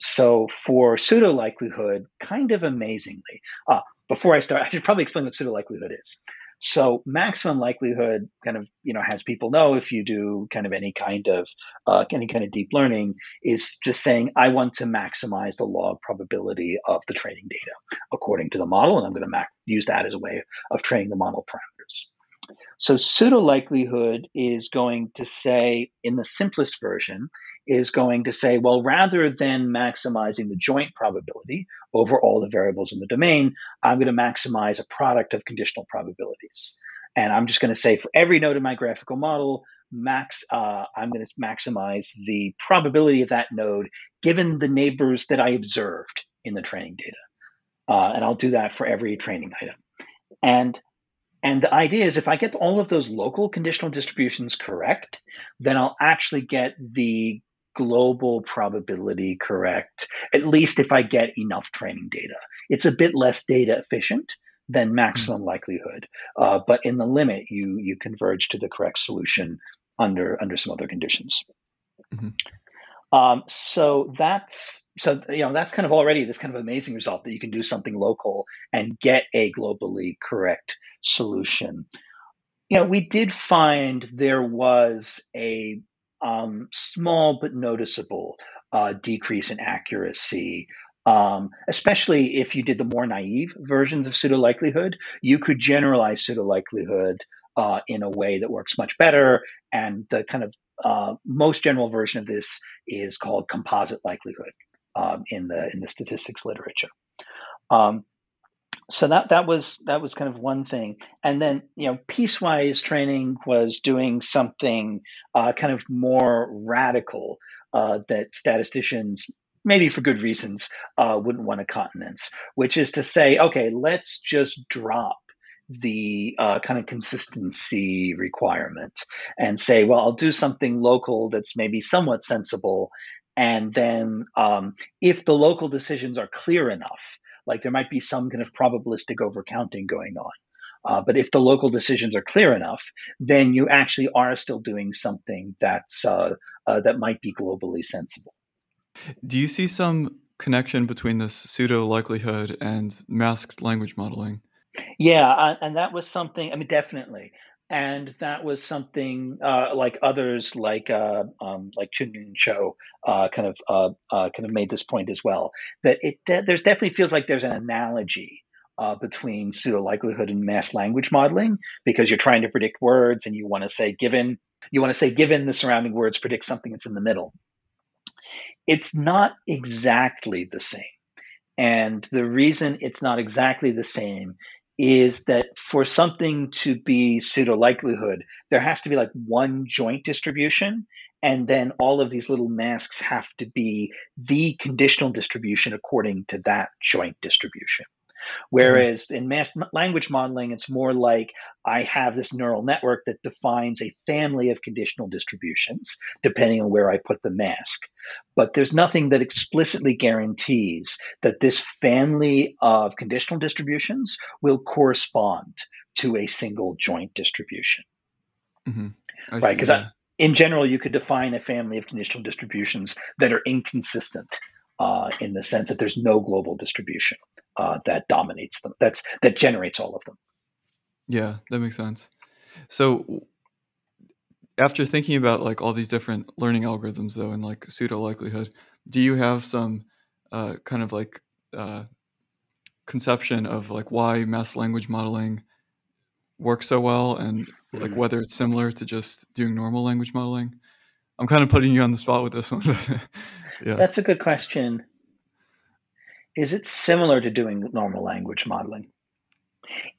[SPEAKER 2] So for pseudo likelihood, kind of amazingly, uh, before I start, I should probably explain what pseudo likelihood is. So maximum likelihood kind of you know has people know if you do kind of any kind of uh, any kind of deep learning is just saying I want to maximize the log probability of the training data according to the model, and I'm going to use that as a way of training the model parameters. So pseudo likelihood is going to say in the simplest version is going to say, well, rather than maximizing the joint probability over all the variables in the domain, I'm going to maximize a product of conditional probabilities. And I'm just going to say for every node in my graphical model, max, uh, I'm going to maximize the probability of that node given the neighbors that I observed in the training data. Uh, and I'll do that for every training item. And and the idea is if I get all of those local conditional distributions correct, then I'll actually get the global probability correct, at least if I get enough training data. It's a bit less data efficient than hmm. maximum likelihood, uh, but in the limit, you you converge to the correct solution under under some other conditions. Mm-hmm. Um, so that's so you know that's kind of already this kind of amazing result that you can do something local and get a globally correct solution. You know, we did find there was a um, small but noticeable uh, decrease in accuracy. Um, especially if you did the more naive versions of pseudo likelihood, you could generalize pseudo likelihood uh, in a way that works much better. And the kind of uh, most general version of this is called composite likelihood um, in the in the statistics literature. Um, so that that was that was kind of one thing. And then you know piecewise training was doing something uh, kind of more radical uh, that statisticians maybe for good reasons uh, wouldn't want to countenance which is to say okay let's just drop the uh, kind of consistency requirement and say well i'll do something local that's maybe somewhat sensible. And then um, if the local decisions are clear enough like there might be some kind of probabilistic overcounting going on. Uh, but if the local decisions are clear enough, then you actually are still doing something that's uh, uh, that might be globally sensible.
[SPEAKER 1] Do you see some connection between this pseudo likelihood and masked language modeling?
[SPEAKER 2] Yeah, uh, and that was something. I mean, definitely. And that was something uh, like others, like uh, um, like Chun Cho, uh, kind of uh, uh, kind of made this point as well. That it de- there's definitely feels like there's an analogy uh, between pseudo likelihood and masked language modeling because you're trying to predict words and you want to say given you want to say given the surrounding words predict something that's in the middle. It's not exactly the same. And the reason it's not exactly the same is that for something to be pseudo likelihood, there has to be like one joint distribution. And then all of these little masks have to be the conditional distribution according to that joint distribution. Whereas mm-hmm. in masked language modeling, it's more like I have this neural network that defines a family of conditional distributions, depending on where I put the mask. But there's nothing that explicitly guarantees that this family of conditional distributions will correspond to a single joint distribution. Mm-hmm. Right? Because yeah. in general, you could define a family of conditional distributions that are inconsistent uh, in the sense that there's no global distribution uh, that dominates them. That's that generates all of them.
[SPEAKER 1] Yeah, that makes sense. So after thinking about like all these different learning algorithms though and like pseudo likelihood, do you have some uh, kind of like uh, conception of like why masked language modeling works so well and like mm-hmm. whether it's similar to just doing normal language modeling? I'm kind of putting you on the spot with this one.
[SPEAKER 2] yeah. That's a good question. Is it similar to doing normal language modeling?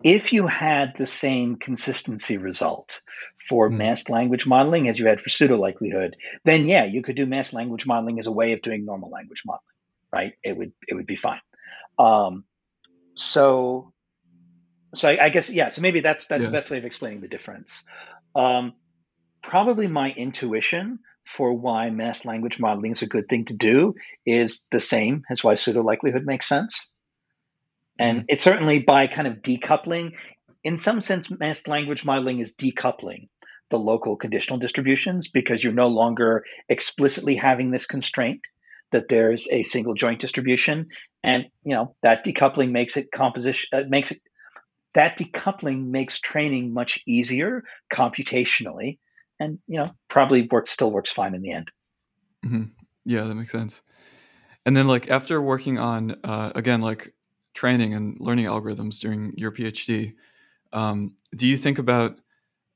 [SPEAKER 2] If you had the same consistency result for mm. masked language modeling as you had for pseudo likelihood, then yeah, you could do masked language modeling as a way of doing normal language modeling, right? It would it would be fine. Um, so, so I, I, guess yeah. So maybe that's that's yeah. the best way of explaining the difference. Um, probably my intuition for why masked language modeling is a good thing to do is the same as why pseudo likelihood makes sense. And mm-hmm. it's certainly by kind of decoupling, in some sense, masked language modeling is decoupling the local conditional distributions because you're no longer explicitly having this constraint that there's a single joint distribution. And you know that decoupling makes it composition uh, makes it that decoupling makes training much easier computationally and you know probably works still works fine in the end.
[SPEAKER 1] Mm-hmm. yeah that makes sense. And then like after working on uh, again like training and learning algorithms during your phd um, do you think about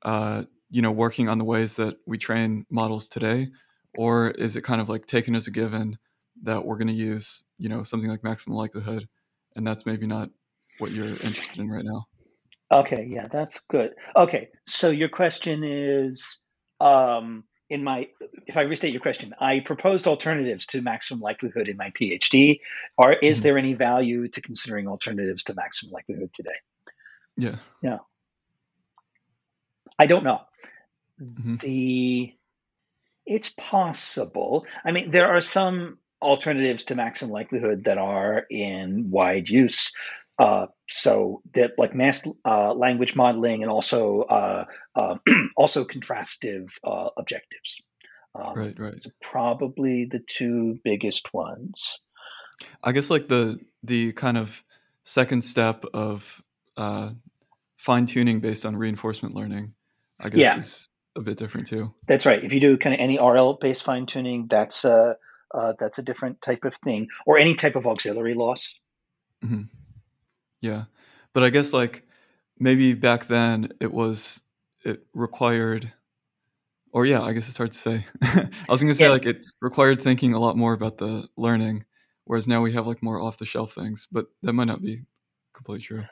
[SPEAKER 1] uh, you know working on the ways that we train models today? Or is it kind of like taken as a given that we're going to use you know something like maximum likelihood and that's maybe not what you're interested in right now?
[SPEAKER 2] Okay yeah that's good. Okay so your question is um, in my if I restate your question, I proposed alternatives to maximum likelihood in my PhD. Or is mm-hmm. there any value to considering alternatives to maximum likelihood today?
[SPEAKER 1] Yeah.
[SPEAKER 2] Yeah. I don't know. Mm-hmm. The it's possible. I mean, there are some alternatives to maximum likelihood that are in wide use. Uh, so that like masked uh, language modeling and also uh, uh also contrastive uh, objectives.
[SPEAKER 1] Um, right, right.
[SPEAKER 2] Probably the two biggest ones.
[SPEAKER 1] I guess like the the kind of second step of uh, fine tuning based on reinforcement learning. I guess yeah. is a bit different too.
[SPEAKER 2] That's right. If you do kind of any RL based fine tuning, that's uh, that's a different type of thing, or any type of auxiliary loss. Mm-hmm.
[SPEAKER 1] Yeah. But I guess like maybe back then it was it required or yeah, I guess it's hard to say. I was going to say yeah. like it required thinking a lot more about the learning whereas now we have like more off the shelf things, but that might not be completely true.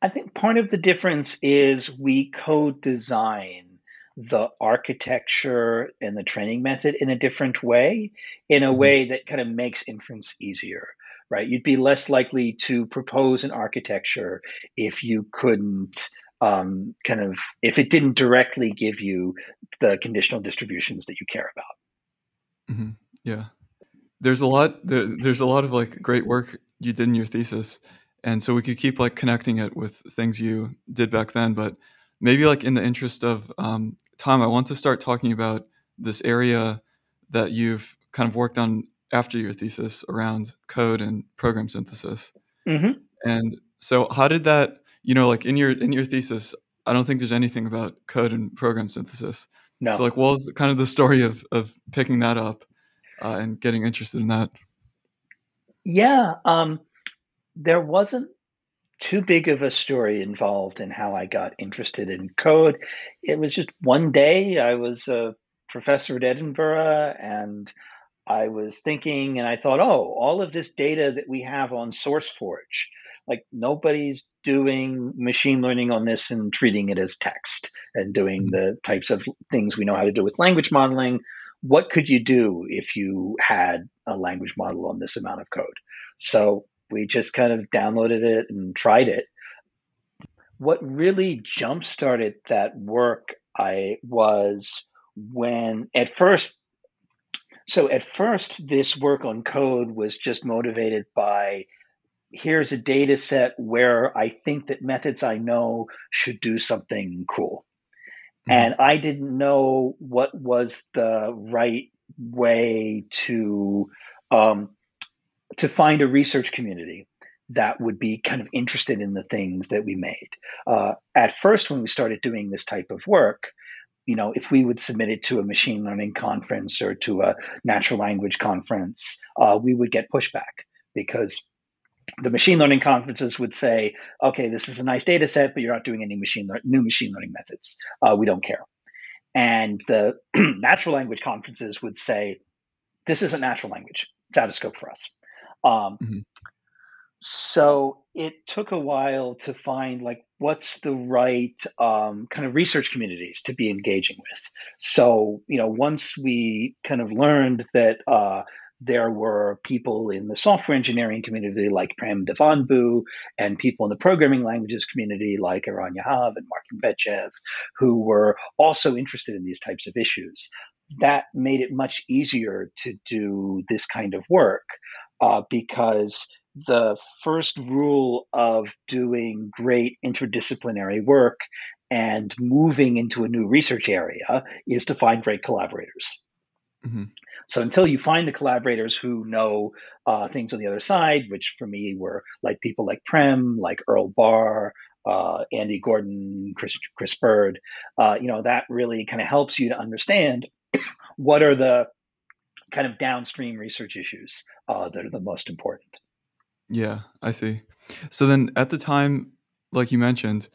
[SPEAKER 2] I think part of the difference is we co-design the architecture and the training method in a different way, in a mm-hmm. way that kind of makes inference easier right? You'd be less likely to propose an architecture if you couldn't um, kind of if it didn't directly give you the conditional distributions that you care about.
[SPEAKER 1] Mm-hmm. Yeah, there's a lot. There, there's a lot of like great work you did in your thesis, and so we could keep like connecting it with things you did back then. But maybe like in the interest of um, time, I want to start talking about this area that you've kind of worked on after your thesis around code and program synthesis. Mm-hmm. And so, how did that, you know, like in your in your thesis, I don't think there's anything about code and program synthesis.
[SPEAKER 2] No.
[SPEAKER 1] So like, what was kind of the story of of picking that up uh, and getting interested in that?
[SPEAKER 2] Yeah, um, there wasn't too big of a story involved in how I got interested in code. It was just one day I was a professor at Edinburgh and I was thinking and I thought, oh, all of this data that we have on SourceForge, like nobody's doing machine learning on this and treating it as text and doing mm-hmm. the types of things we know how to do with language modeling. What could you do if you had a language model on this amount of code? So we just kind of downloaded it and tried it. What really jump started that work I was when at first so at first this work on code was just motivated by here's a data set where I think that methods I know should do something cool. Mm-hmm. And I didn't know what was the right way to um, to find a research community that would be kind of interested in the things that we made. Uh, at first, when we started doing this type of work, you know, if we would submit it to a machine learning conference or to a natural language conference, uh, we would get pushback because the machine learning conferences would say, okay, this is a nice data set, but you're not doing any machine le- new machine learning methods. Uh, we don't care. And the natural language conferences would say, this isn't natural language. It's out of scope for us. Um, mm-hmm. So it took a while to find like what's the right um, kind of research communities to be engaging with. So you know, once we kind of learned that uh, there were people in the software engineering community like Prem Devanbu and people in the programming languages community like Eran Yahav and Mark Vechev, who were also interested in these types of issues. That made it much easier to do this kind of work uh, because the first rule of doing great interdisciplinary work and moving into a new research area is to find great collaborators. Mm-hmm. So until you find the collaborators who know uh, things on the other side, which for me were like people like Prem, like Earl Barr, uh, Andy Gordon, Chris, Chris Bird, uh, you know, that really kind of helps you to understand what are the kind of downstream research issues uh, that are the most important.
[SPEAKER 1] Yeah, I see. So then at the time, like you mentioned,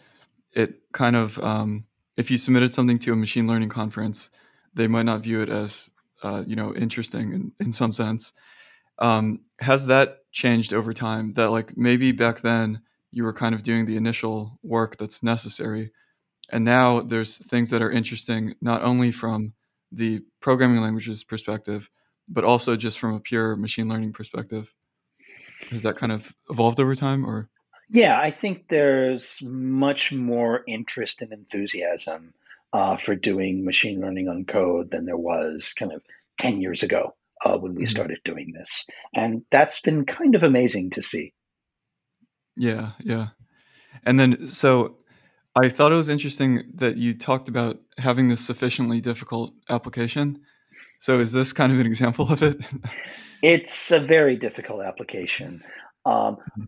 [SPEAKER 1] it kind of, um, if you submitted something to a machine learning conference, they might not view it as, uh, you know, interesting in, in some sense. Um, has that changed over time? That like maybe back then you were kind of doing the initial work that's necessary, and now there's things that are interesting not only from the programming languages perspective, but also just from a pure machine learning perspective has that kind of evolved over time or?
[SPEAKER 2] Yeah i think there's much more interest and enthusiasm uh, for doing machine learning on code than there was kind of 10 years ago uh, when we mm-hmm. started doing this. And that's been kind of amazing to see.
[SPEAKER 1] Yeah yeah. And then so i thought it was interesting that you talked about having this sufficiently difficult application so is this kind of an example of it?
[SPEAKER 2] it's a very difficult application. Um, mm-hmm.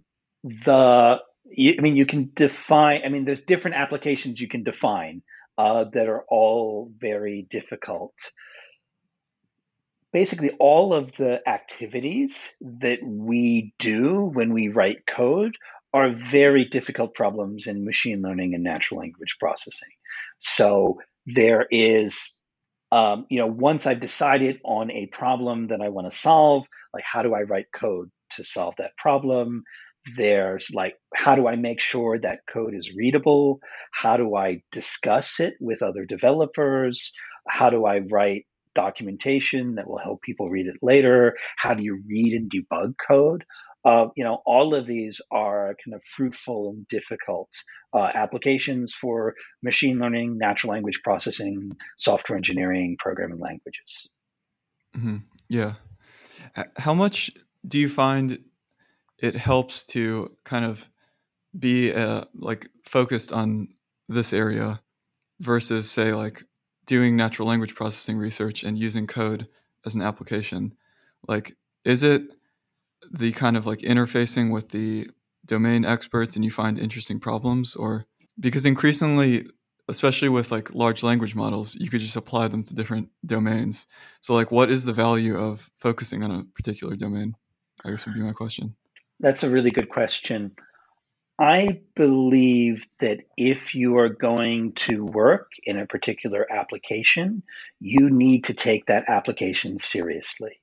[SPEAKER 2] the you, I mean, you can define. I mean, there's different applications you can define uh, that are all very difficult. Basically, all of the activities that we do when we write code are very difficult problems in machine learning and natural language processing. So there is um, you know, once I've decided on a problem that I want to solve, like how do I write code to solve that problem? There's like, how do I make sure that code is readable? How do I discuss it with other developers? How do I write documentation that will help people read it later? How do you read and debug code? Uh, you know, all of these are kind of fruitful and difficult uh, applications for machine learning, natural language processing, software engineering, programming languages.
[SPEAKER 1] Mm-hmm. Yeah. How much do you find it helps to kind of be uh, like focused on this area versus, say, like doing natural language processing research and using code as an application? Like, is it the kind of like interfacing with the domain experts and you find interesting problems or because increasingly especially with like large language models you could just apply them to different domains. So like what is the value of focusing on a particular domain? I guess would be my question.
[SPEAKER 2] That's a really good question. I believe that if you are going to work in a particular application, you need to take that application seriously.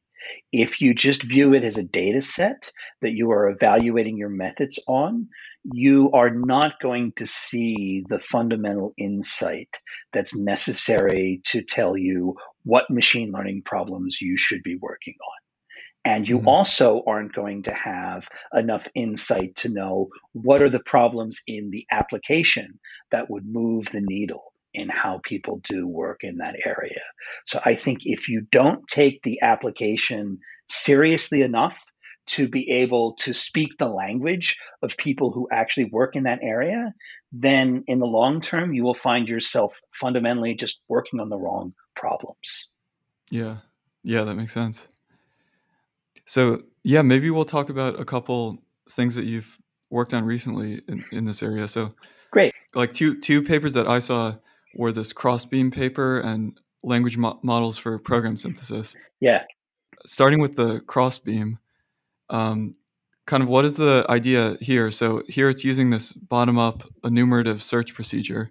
[SPEAKER 2] If you just view it as a data set that you are evaluating your methods on, you are not going to see the fundamental insight that's necessary to tell you what machine learning problems you should be working on. And you mm-hmm. also aren't going to have enough insight to know what are the problems in the application that would move the needle in how people do work in that area. So I think if you don't take the application seriously enough to be able to speak the language of people who actually work in that area, then in the long term, you will find yourself fundamentally just working on the wrong problems.
[SPEAKER 1] Yeah. Yeah, that makes sense. So yeah, maybe we'll talk about a couple things that you've worked on recently in, in this area. So
[SPEAKER 2] great.
[SPEAKER 1] Like two two papers that I saw were this crossbeam paper and language mo- models for program synthesis.
[SPEAKER 2] Yeah.
[SPEAKER 1] Starting with the crossbeam, um, kind of what is the idea here? So here it's using this bottom up enumerative search procedure,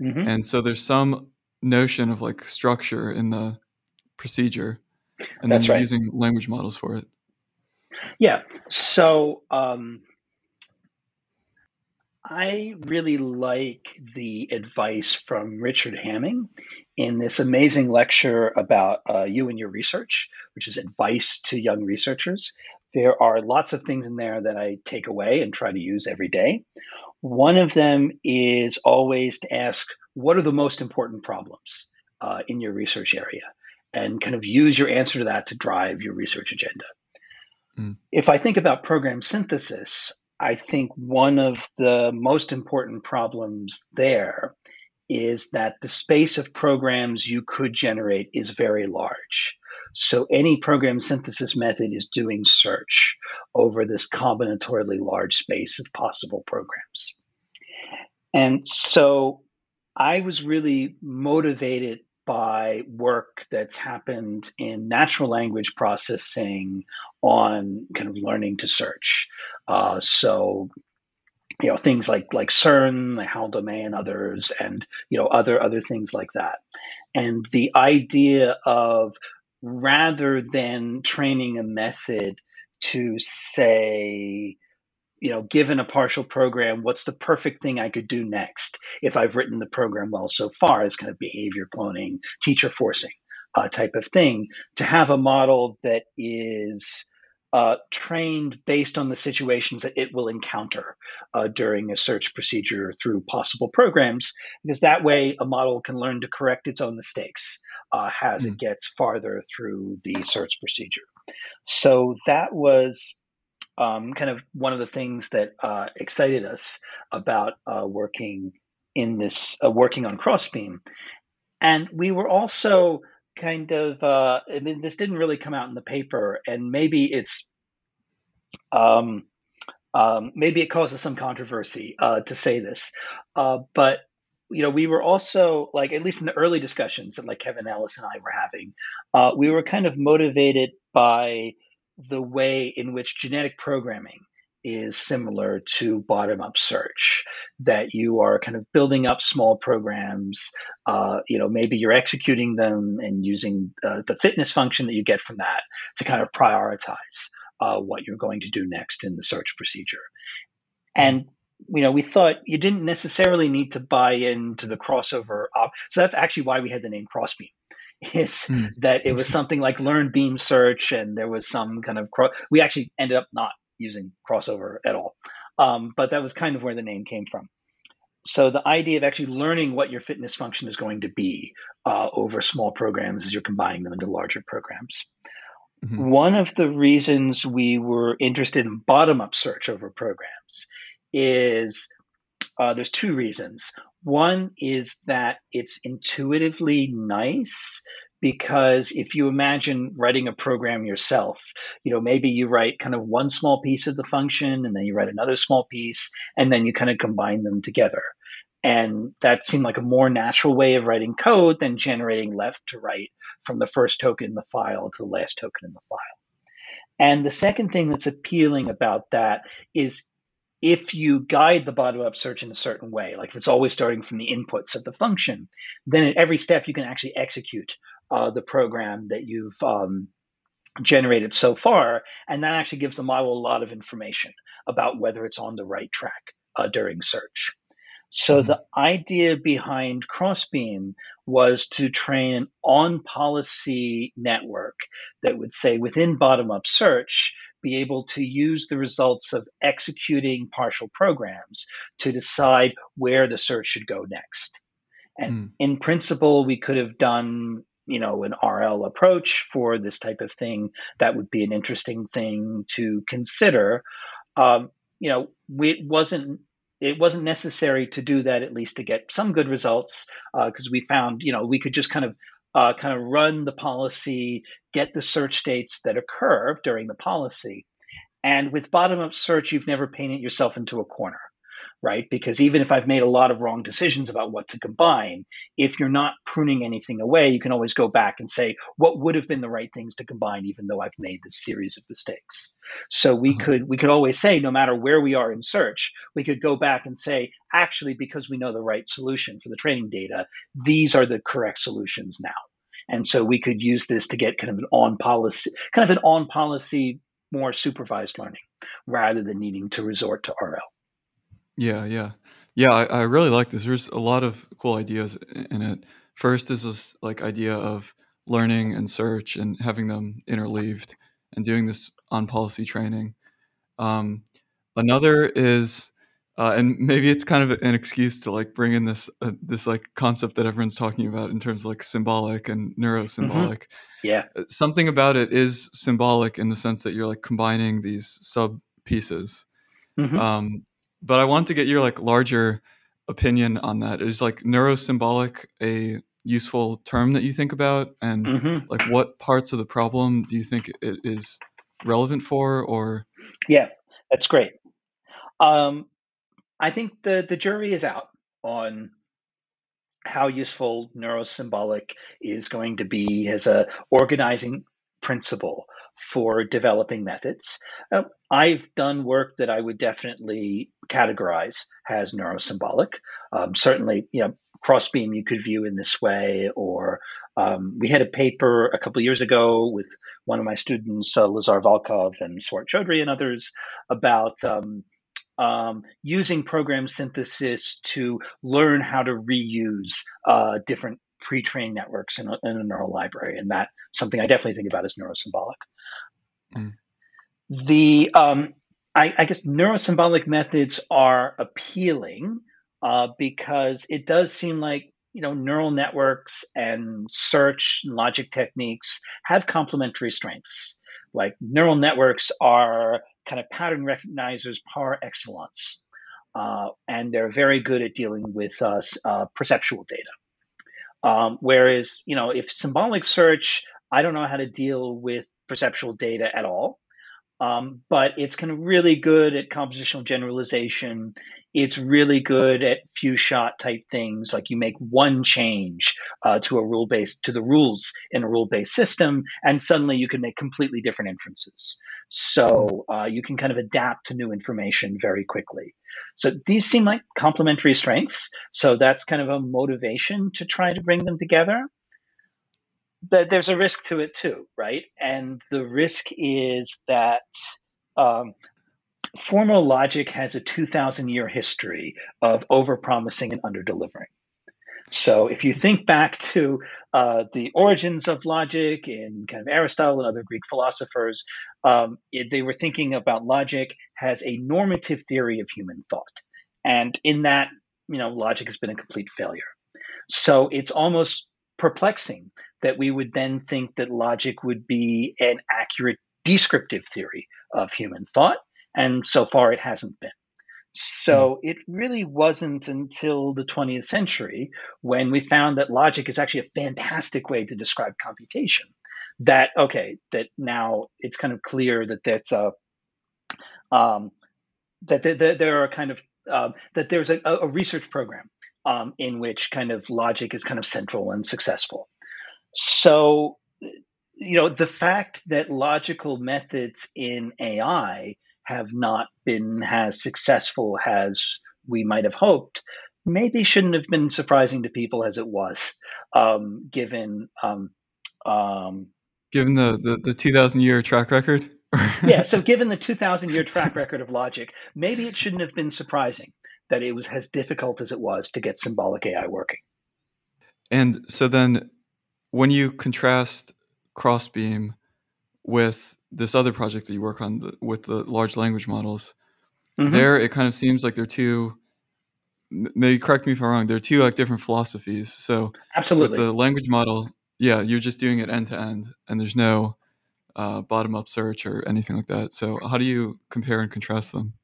[SPEAKER 1] mm-hmm. and so there's some notion of like structure in the procedure and That's then right. using language models for it.
[SPEAKER 2] Yeah. So um, I really like the advice from Richard Hamming in this amazing lecture about uh, you and your research, which is advice to young researchers. There are lots of things in there that I take away and try to use every day. One of them is always to ask what are the most important problems uh, in your research area? and kind of use your answer to that to drive your research agenda. Mm. If I think about program synthesis, I think one of the most important problems there is that the space of programs you could generate is very large. So any program synthesis method is doing search over this combinatorially large space of possible programs. And so I was really motivated by work that's happened in natural language processing on kind of learning to search. Uh, so, you know, things like like SEARN, the Hal Daumé, and others, and you know, other other things like that. And the idea of rather than training a method to say you know, given a partial program, what's the perfect thing I could do next if I've written the program well so far as kind of behavior cloning, teacher forcing uh, type of thing, to have a model that is uh, trained based on the situations that it will encounter uh, during a search procedure through possible programs, because that way a model can learn to correct its own mistakes uh, as mm. it gets farther through the search procedure. So that was um, kind of one of the things that uh, excited us about uh, working in this, uh, working on Crossbeam. And we were also kind of, uh, I mean, this didn't really come out in the paper, and maybe it's, um, um, maybe it causes some controversy uh, to say this, uh, but you know, we were also like, at least in the early discussions that like Kevin Ellis and I were having, we were kind of motivated by the way in which genetic programming is similar to bottom up search that you are kind of building up small programs uh, you know maybe you're executing them and using uh, the fitness function that you get from that to kind of prioritize uh, what you're going to do next in the search procedure. And you know we thought you didn't necessarily need to buy into the crossover op- so that's actually why we had the name crossbeam is mm. that it was something like learn beam search and there was some kind of cro- we actually ended up not using crossover at all um, but that was kind of where the name came from so the idea of actually learning what your fitness function is going to be uh, over small programs as you're combining them into larger programs mm-hmm. one of the reasons we were interested in bottom up search over programs is uh, there's two reasons. One is that it's intuitively nice because if you imagine writing a program yourself, you know, maybe you write kind of one small piece of the function and then you write another small piece and then you kind of combine them together. And that seemed like a more natural way of writing code than generating left to right from the first token in the file to the last token in the file. And the second thing that's appealing about that is if you guide the bottom up search in a certain way, like if it's always starting from the inputs of the function, then at every step you can actually execute uh, the program that you've um, generated so far. And that actually gives the model a lot of information about whether it's on the right track uh, during search. So mm-hmm. the idea behind Crossbeam was to train an on policy network that would say within bottom up search, be able to use the results of executing partial programs to decide where the search should go next. And mm. in principle, we could have done you know an RL approach for this type of thing. That would be an interesting thing to consider. Um, you know, it wasn't it wasn't necessary to do that at least to get some good results because uh, we found you know we could just kind of uh, kind of run the policy, get the search states that occur during the policy. And with bottom up search, you've never painted yourself into a corner right? Because even if I've made a lot of wrong decisions about what to combine, if you're not pruning anything away, you can always go back and say, what would have been the right things to combine, even though I've made this series of mistakes. So we uh-huh. could we could always say, no matter where we are in search, we could go back and say, actually, because we know the right solution for the training data, these are the correct solutions now. And so we could use this to get kind of an on policy, kind of an on policy, more supervised learning rather than needing to resort to RL.
[SPEAKER 1] Yeah, yeah. Yeah, I, I really like this. There's a lot of cool ideas in it. First is this like idea of learning and search and having them interleaved and doing this on policy training. Um, another is, uh, and maybe it's kind of an excuse to like bring in this uh, this like concept that everyone's talking about in terms of like symbolic and neurosymbolic.
[SPEAKER 2] Mm-hmm. Yeah,
[SPEAKER 1] uh, something about it is symbolic in the sense that you're like combining these sub pieces. Mm-hmm. Um, but I want to get your like larger opinion on that. Is like neurosymbolic a useful term that you think about, and mm-hmm. like what parts of the problem do you think it is relevant for? Or
[SPEAKER 2] yeah, that's great. Um, I think the the jury is out on how useful neurosymbolic is going to be as a organizing principle for developing methods. Uh, I've done work that I would definitely categorize as neurosymbolic. Um, certainly, you know, Crossbeam you could view in this way, or um, we had a paper a couple years ago with one of my students, uh, Lazar Valkov and Swarat Chaudhuri and others, about um, um, using program synthesis to learn how to reuse uh, different pre-trained networks in a, in a, neural library, and that something I definitely think about as neurosymbolic. Mm. The um, I, I, guess neurosymbolic methods are appealing uh, because it does seem like you know neural networks and search and logic techniques have complementary strengths. Like neural networks are kind of pattern recognizers par excellence, uh, and they're very good at dealing with uh, uh perceptual data. Um, whereas, you know, if symbolic search, I don't know how to deal with perceptual data at all. Um, but it's kind of really good at compositional generalization. It's really good at few shot type things, like you make one change uh, to a rule based to the rules in a rule based system, and suddenly you can make completely different inferences. So uh, you can kind of adapt to new information very quickly. So these seem like complementary strengths. So that's kind of a motivation to try to bring them together but there's a risk to it too, right? And the risk is that um, formal logic has a 2,000 year history of overpromising and underdelivering. So if you think back to uh, the origins of logic in kind of Aristotle and other Greek philosophers, um, it, they were thinking about logic as a normative theory of human thought, and in that, you know, logic has been a complete failure. So it's almost perplexing that we would then think that logic would be an accurate descriptive theory of human thought. And so far, it hasn't been. So hmm. it really wasn't until the 20th century when we found that logic is actually a fantastic way to describe computation. That, okay, that now it's kind of clear that that's a, um, that there, there are kind of, uh, that there's a, a research program um, in which kind of logic is kind of central and successful. So, you know, the fact that logical methods in AI have not been as successful as we might have hoped maybe shouldn't have been surprising to people as it was, um, given um, um,
[SPEAKER 1] given the, the, the 2000 year track record?
[SPEAKER 2] Yeah so given the 2000 year track record of logic maybe it shouldn't have been surprising that it was as difficult as it was to get symbolic ai working.
[SPEAKER 1] And so then when you contrast crossbeam with this other project that you work on the, with the large language models mm-hmm. there it kind of seems like they're two maybe correct me if i'm wrong they're two like different philosophies so
[SPEAKER 2] absolutely
[SPEAKER 1] with the language model yeah, you're just doing it end to end, and there's no uh, bottom up search or anything like that. So, how do you compare and contrast them?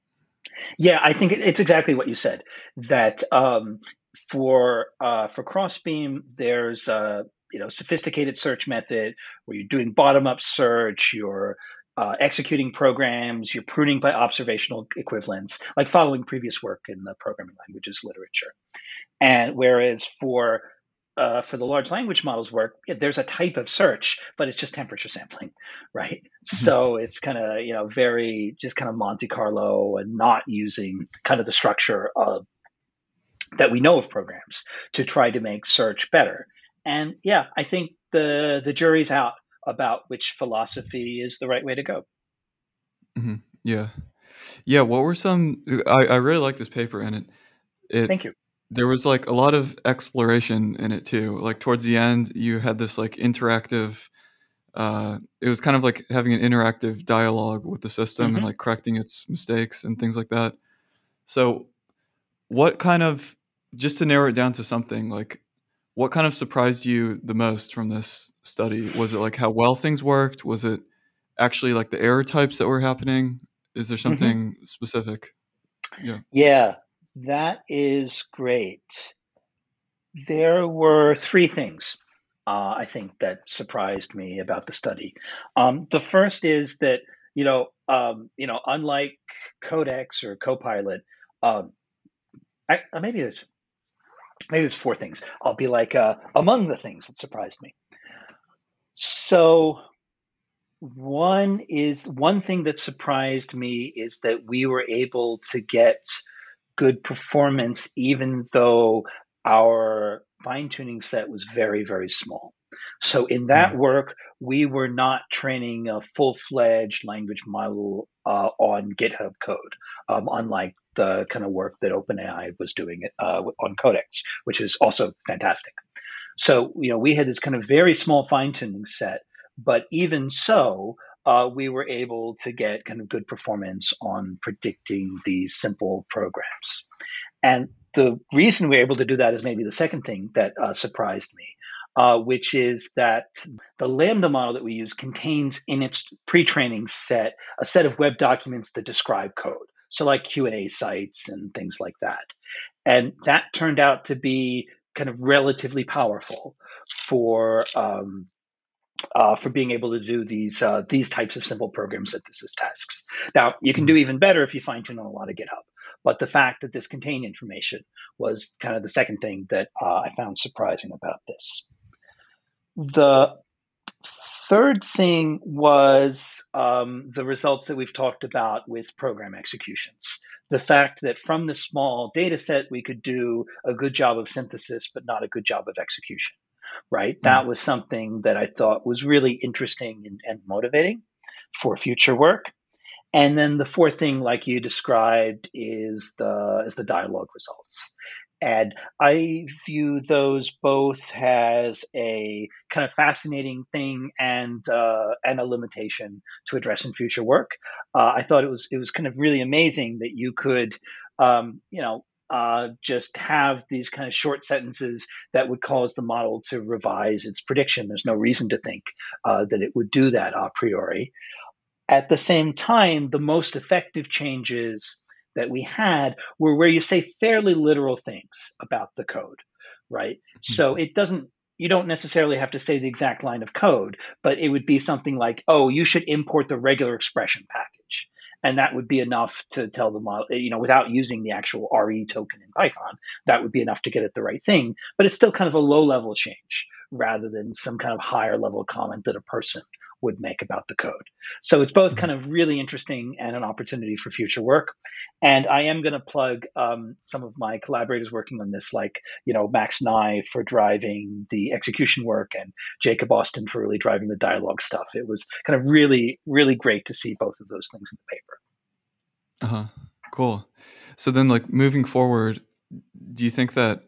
[SPEAKER 2] Yeah, I think it's exactly what you said. That um, for uh, for Crossbeam, there's a you know sophisticated search method where you're doing bottom up search, you're uh, executing programs, you're pruning by observational equivalence, like following previous work in the programming languages literature. And whereas for uh, for the large language models work, there's a type of search, but it's just temperature sampling, right? Mm-hmm. So it's kind of you know very just kind of Monte Carlo and not using kind of the structure of that we know of programs to try to make search better. And yeah, I think the the jury's out about which philosophy is the right way to go.
[SPEAKER 1] Mm-hmm. Yeah, yeah. What were some? I, I really like this paper, and it, it
[SPEAKER 2] Thank you
[SPEAKER 1] there was like a lot of exploration in it too. Like towards the end, you had this like interactive. Uh, it was kind of like having an interactive dialogue with the system mm-hmm. and like correcting its mistakes and things like that. So, what kind of just to narrow it down to something like what kind of surprised you the most from this study? Was it like how well things worked? Was it actually like the error types that were happening? Is there mm-hmm. something mm-hmm. specific?
[SPEAKER 2] Yeah. Yeah. That is great. There were three things uh, I think that surprised me about the study. Um, the first is that you know, um, you know, unlike Codex or Copilot, um, I, uh, maybe there's maybe there's four things. I'll be like uh, among the things that surprised me. So one is one thing that surprised me is that we were able to get good performance, even though our fine tuning set was very, very small. So in that mm work, we were not training a full fledged language model uh, on GitHub code, um, unlike the kind of work that OpenAI was doing uh, on Codex, which is also fantastic. So you know we had this kind of very small fine tuning set, but even so, uh, we were able to get kind of good performance on predicting these simple programs. And the reason we are able to do that is maybe the second thing that uh, surprised me, uh, which is that the LaMDA model that we use contains in its pre-training set a set of web documents that describe code. So like Q&A sites and things like that. And that turned out to be kind of relatively powerful for um, uh, for being able to do these uh, these types of simple programs that this is tasks. Now you can do mm-hmm. even better if you fine tune on a lot of GitHub. But the fact that this contained information was kind of the second thing that uh, I found surprising about this. The third thing was um, the results that we've talked about with program executions. The fact that from the small data set, we could do a good job of synthesis, but not a good job of execution right? Mm-hmm. That was something that I thought was really interesting and, and motivating for future work. And then the fourth thing, like you described, is the is the dialogue results. And I view those both as a kind of fascinating thing and uh, and a limitation to address in future work. Uh, I thought it was it was kind of really amazing that you could, um, you know, uh, just have these kind of short sentences that would cause the model to revise its prediction. There's no reason to think uh, that it would do that a priori. At the same time, the most effective changes that we had were where you say fairly literal things about the code, right? Mm-hmm. So it doesn't you don't necessarily have to say the exact line of code, but it would be something like, oh, you should import the regular expression package and that would be enough to tell the model, you know, without using the actual RE token in Python, that would be enough to get it the right thing. But it's still kind of a low level change rather than some kind of higher level comment that a person would make about the code. So it's both kind of really interesting and an opportunity for future work. And I am going to plug um, some of my collaborators working on this, like you know Max Nye for driving the execution work and Jacob Austin for really driving the dialogue stuff. It was kind of really, really great to see both of those things in the paper.
[SPEAKER 1] Uh huh. Cool. So then, like moving forward, do you think that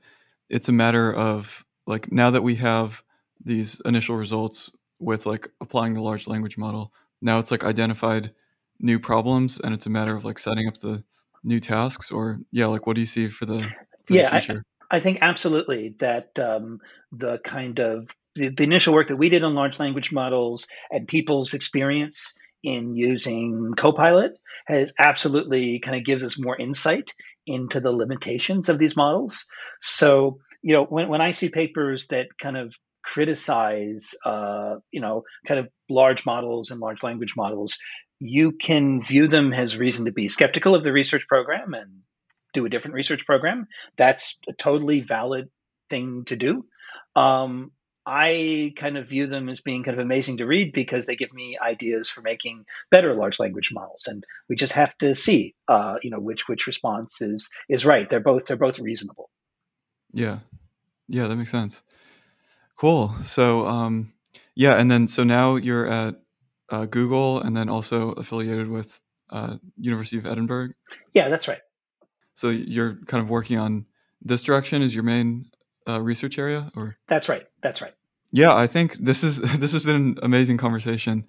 [SPEAKER 1] it's a matter of like now that we have these initial results with like applying the large language model. Now it's like identified new problems and it's a matter of like setting up the new tasks or yeah, like what do you see for the for
[SPEAKER 2] yeah,
[SPEAKER 1] the future?
[SPEAKER 2] I, I think absolutely that um, the kind of the, the initial work that we did on large language models and people's experience in using Copilot has absolutely kind of gives us more insight into the limitations of these models. So, you know, when, when I see papers that kind of criticize, uh, you know, kind of large models and large language models, you can view them as reason to be skeptical of the research program and do a different research program. That's a totally valid thing to do. Um, I kind of view them as being kind of amazing to read because they give me ideas for making better large language models, and we just have to see, uh, you know, which which response is is right. They're both they're both reasonable.
[SPEAKER 1] Yeah, yeah, that makes sense. Cool. So, um, yeah, and then so now you're at uh, Google, and then also affiliated with uh, University of Edinburgh.
[SPEAKER 2] Yeah, that's right.
[SPEAKER 1] So you're kind of working on this direction is your main uh, research area, or
[SPEAKER 2] that's right. That's right.
[SPEAKER 1] Yeah, I think this is this has been an amazing conversation,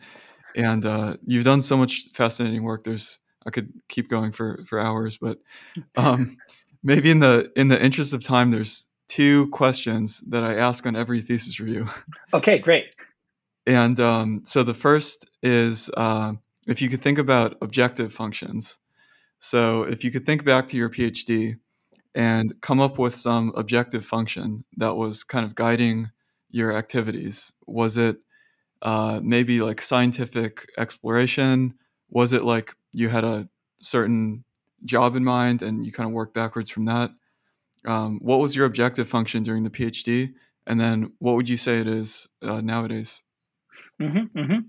[SPEAKER 1] and uh, you've done so much fascinating work. There's I could keep going for for hours, but um, maybe in the in the interest of time, there's two questions that I ask on every thesis review.
[SPEAKER 2] Okay, great.
[SPEAKER 1] And um, so the first is uh, if you could think about objective functions. So if you could think back to your PhD and come up with some objective function that was kind of guiding your activities, was it uh, maybe like scientific exploration? Was it like you had a certain job in mind and you kind of work backwards from that? um, what was your objective function during the PhD, and then what would you say it is uh, nowadays?
[SPEAKER 2] Mm-hmm, mm-hmm.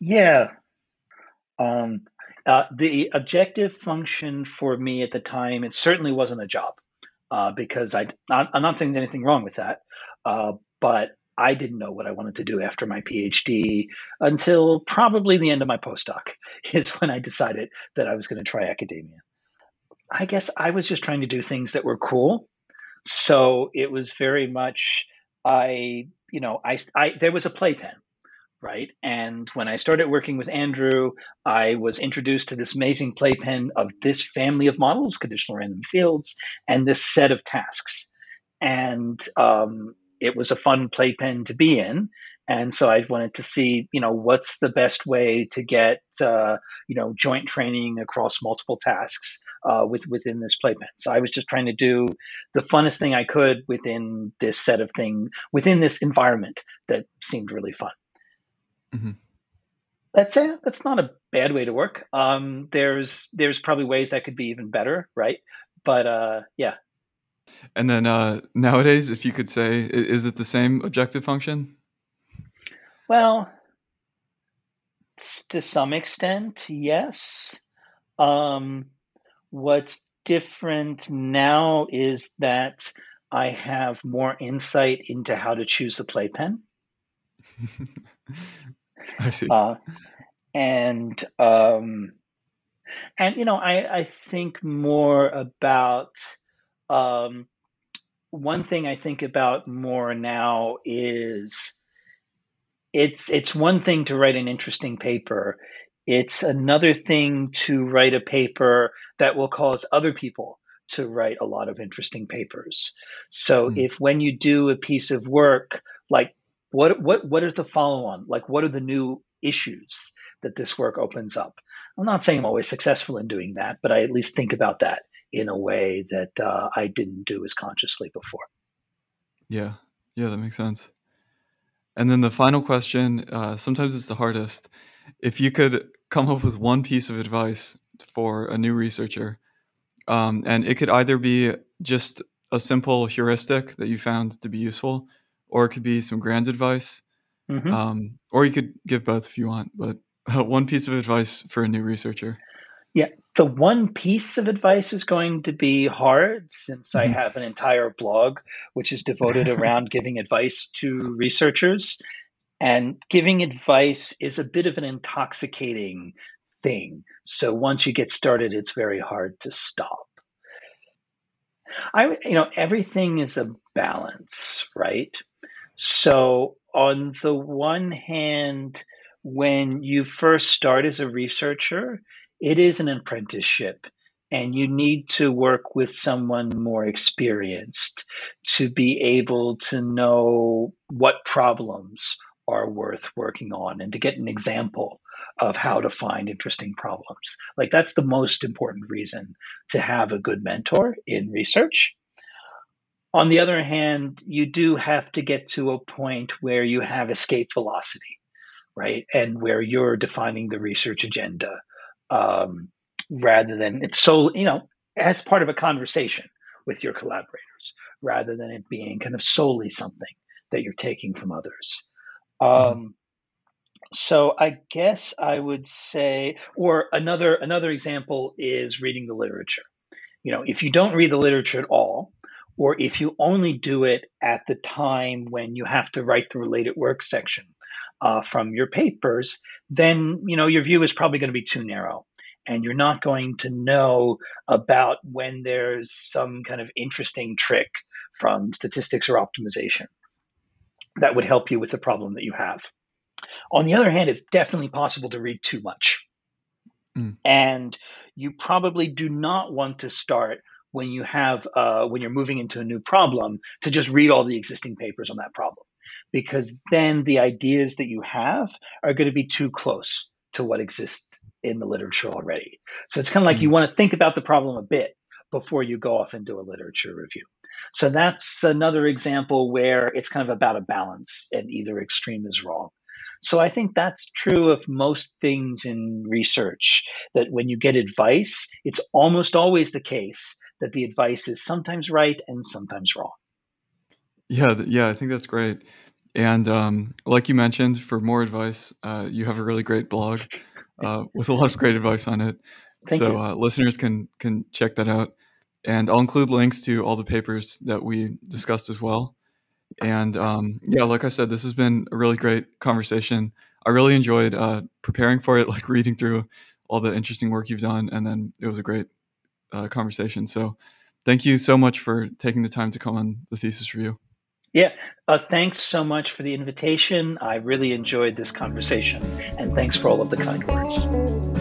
[SPEAKER 2] Yeah, um, uh, the objective function for me at the time it certainly wasn't a job uh, because I I'm not saying anything wrong with that, uh, but I didn't know what I wanted to do after my PhD until probably the end of my postdoc is when I decided that I was going to try academia. I guess I was just trying to do things that were cool so it was very much I, you know, I, I there was a playpen, right? And when I started working with Andrew, I was introduced to this amazing playpen of this family of models, conditional random fields, and this set of tasks. And um, it was a fun playpen to be in and so I wanted to see, you know, what's the best way to get, uh, you know, joint training across multiple tasks uh, with within this playpen. So I was just trying to do the funnest thing I could within this set of thing, within this environment that seemed really fun. Mm-hmm. That's a, that's not a bad way to work. Um, there's there's probably ways that could be even better, right? But uh, yeah.
[SPEAKER 1] And then uh, nowadays, if you could say, is it the same objective function?
[SPEAKER 2] Well, to some extent, yes. Um, what's different now is that I have more insight into how to choose a playpen.
[SPEAKER 1] I see. Uh,
[SPEAKER 2] and um, and you know, I I think more about um, one thing I think about more now is it's it's one thing to write an interesting paper. It's another thing to write a paper that will cause other people to write a lot of interesting papers. So mm. if when you do a piece of work, like what what what is the follow on? Like what are the new issues that this work opens up? I'm not saying I'm always successful in doing that, but I at least think about that in a way that uh, I didn't do as consciously before.
[SPEAKER 1] Yeah, yeah, that makes sense. And then the final question, uh, sometimes it's the hardest. If you could come up with one piece of advice for a new researcher. Um, and it could either be just a simple heuristic that you found to be useful, or it could be some grand advice, mm-hmm. um, or you could give both if you want. But uh, one piece of advice for a new researcher.
[SPEAKER 2] Yeah, the one piece of advice is going to be hard since mm-hmm. I have an entire blog which is devoted around giving advice to researchers. And giving advice is a bit of an intoxicating thing. So once you get started, it's very hard to stop. I, you know, everything is a balance, right? So on the one hand, when you first start as a researcher, it is an apprenticeship and you need to work with someone more experienced to be able to know what problems are worth working on and to get an example of how to find interesting problems. Like that's the most important reason to have a good mentor in research. On the other hand, you do have to get to a point where you have escape velocity, right? And where you're defining the research agenda um, rather than it's so, you know, as part of a conversation with your collaborators rather than it being kind of solely something that you're taking from others. Mm-hmm. Um, so I guess I would say, or another another example is reading the literature. You know, if you don't read the literature at all, or if you only do it at the time when you have to write the related work section uh, from your papers, then you know your view is probably going to be too narrow, and you're not going to know about when there's some kind of interesting trick from statistics or optimization that would help you with the problem that you have. On the other hand, it's definitely possible to read too much. Mm. And you probably do not want to start when you have uh, when you're moving into a new problem to just read all the existing papers on that problem because then the ideas that you have are going to be too close to what exists in the literature already. So it's kind of like mm. you want to think about the problem a bit before you go off and do a literature review. So that's another example where it's kind of about a balance and either extreme is wrong. So I think that's true of most things in research that when you get advice, it's almost always the case that the advice is sometimes right and sometimes wrong.
[SPEAKER 1] Yeah, yeah, I think that's great. And um, like you mentioned, for more advice, uh, you have a really great blog uh, with a lot of great advice on it. Thank so uh, listeners can can check that out, and I'll include links to all the papers that we discussed as well. And um, yeah, like I said, this has been a really great conversation. I really enjoyed uh, preparing for it, like reading through all the interesting work you've done, and then it was a great uh, conversation. So, thank you so much for taking the time to come on the thesis review.
[SPEAKER 2] Yeah, uh, thanks so much for the invitation. I really enjoyed this conversation, and thanks for all of the kind words.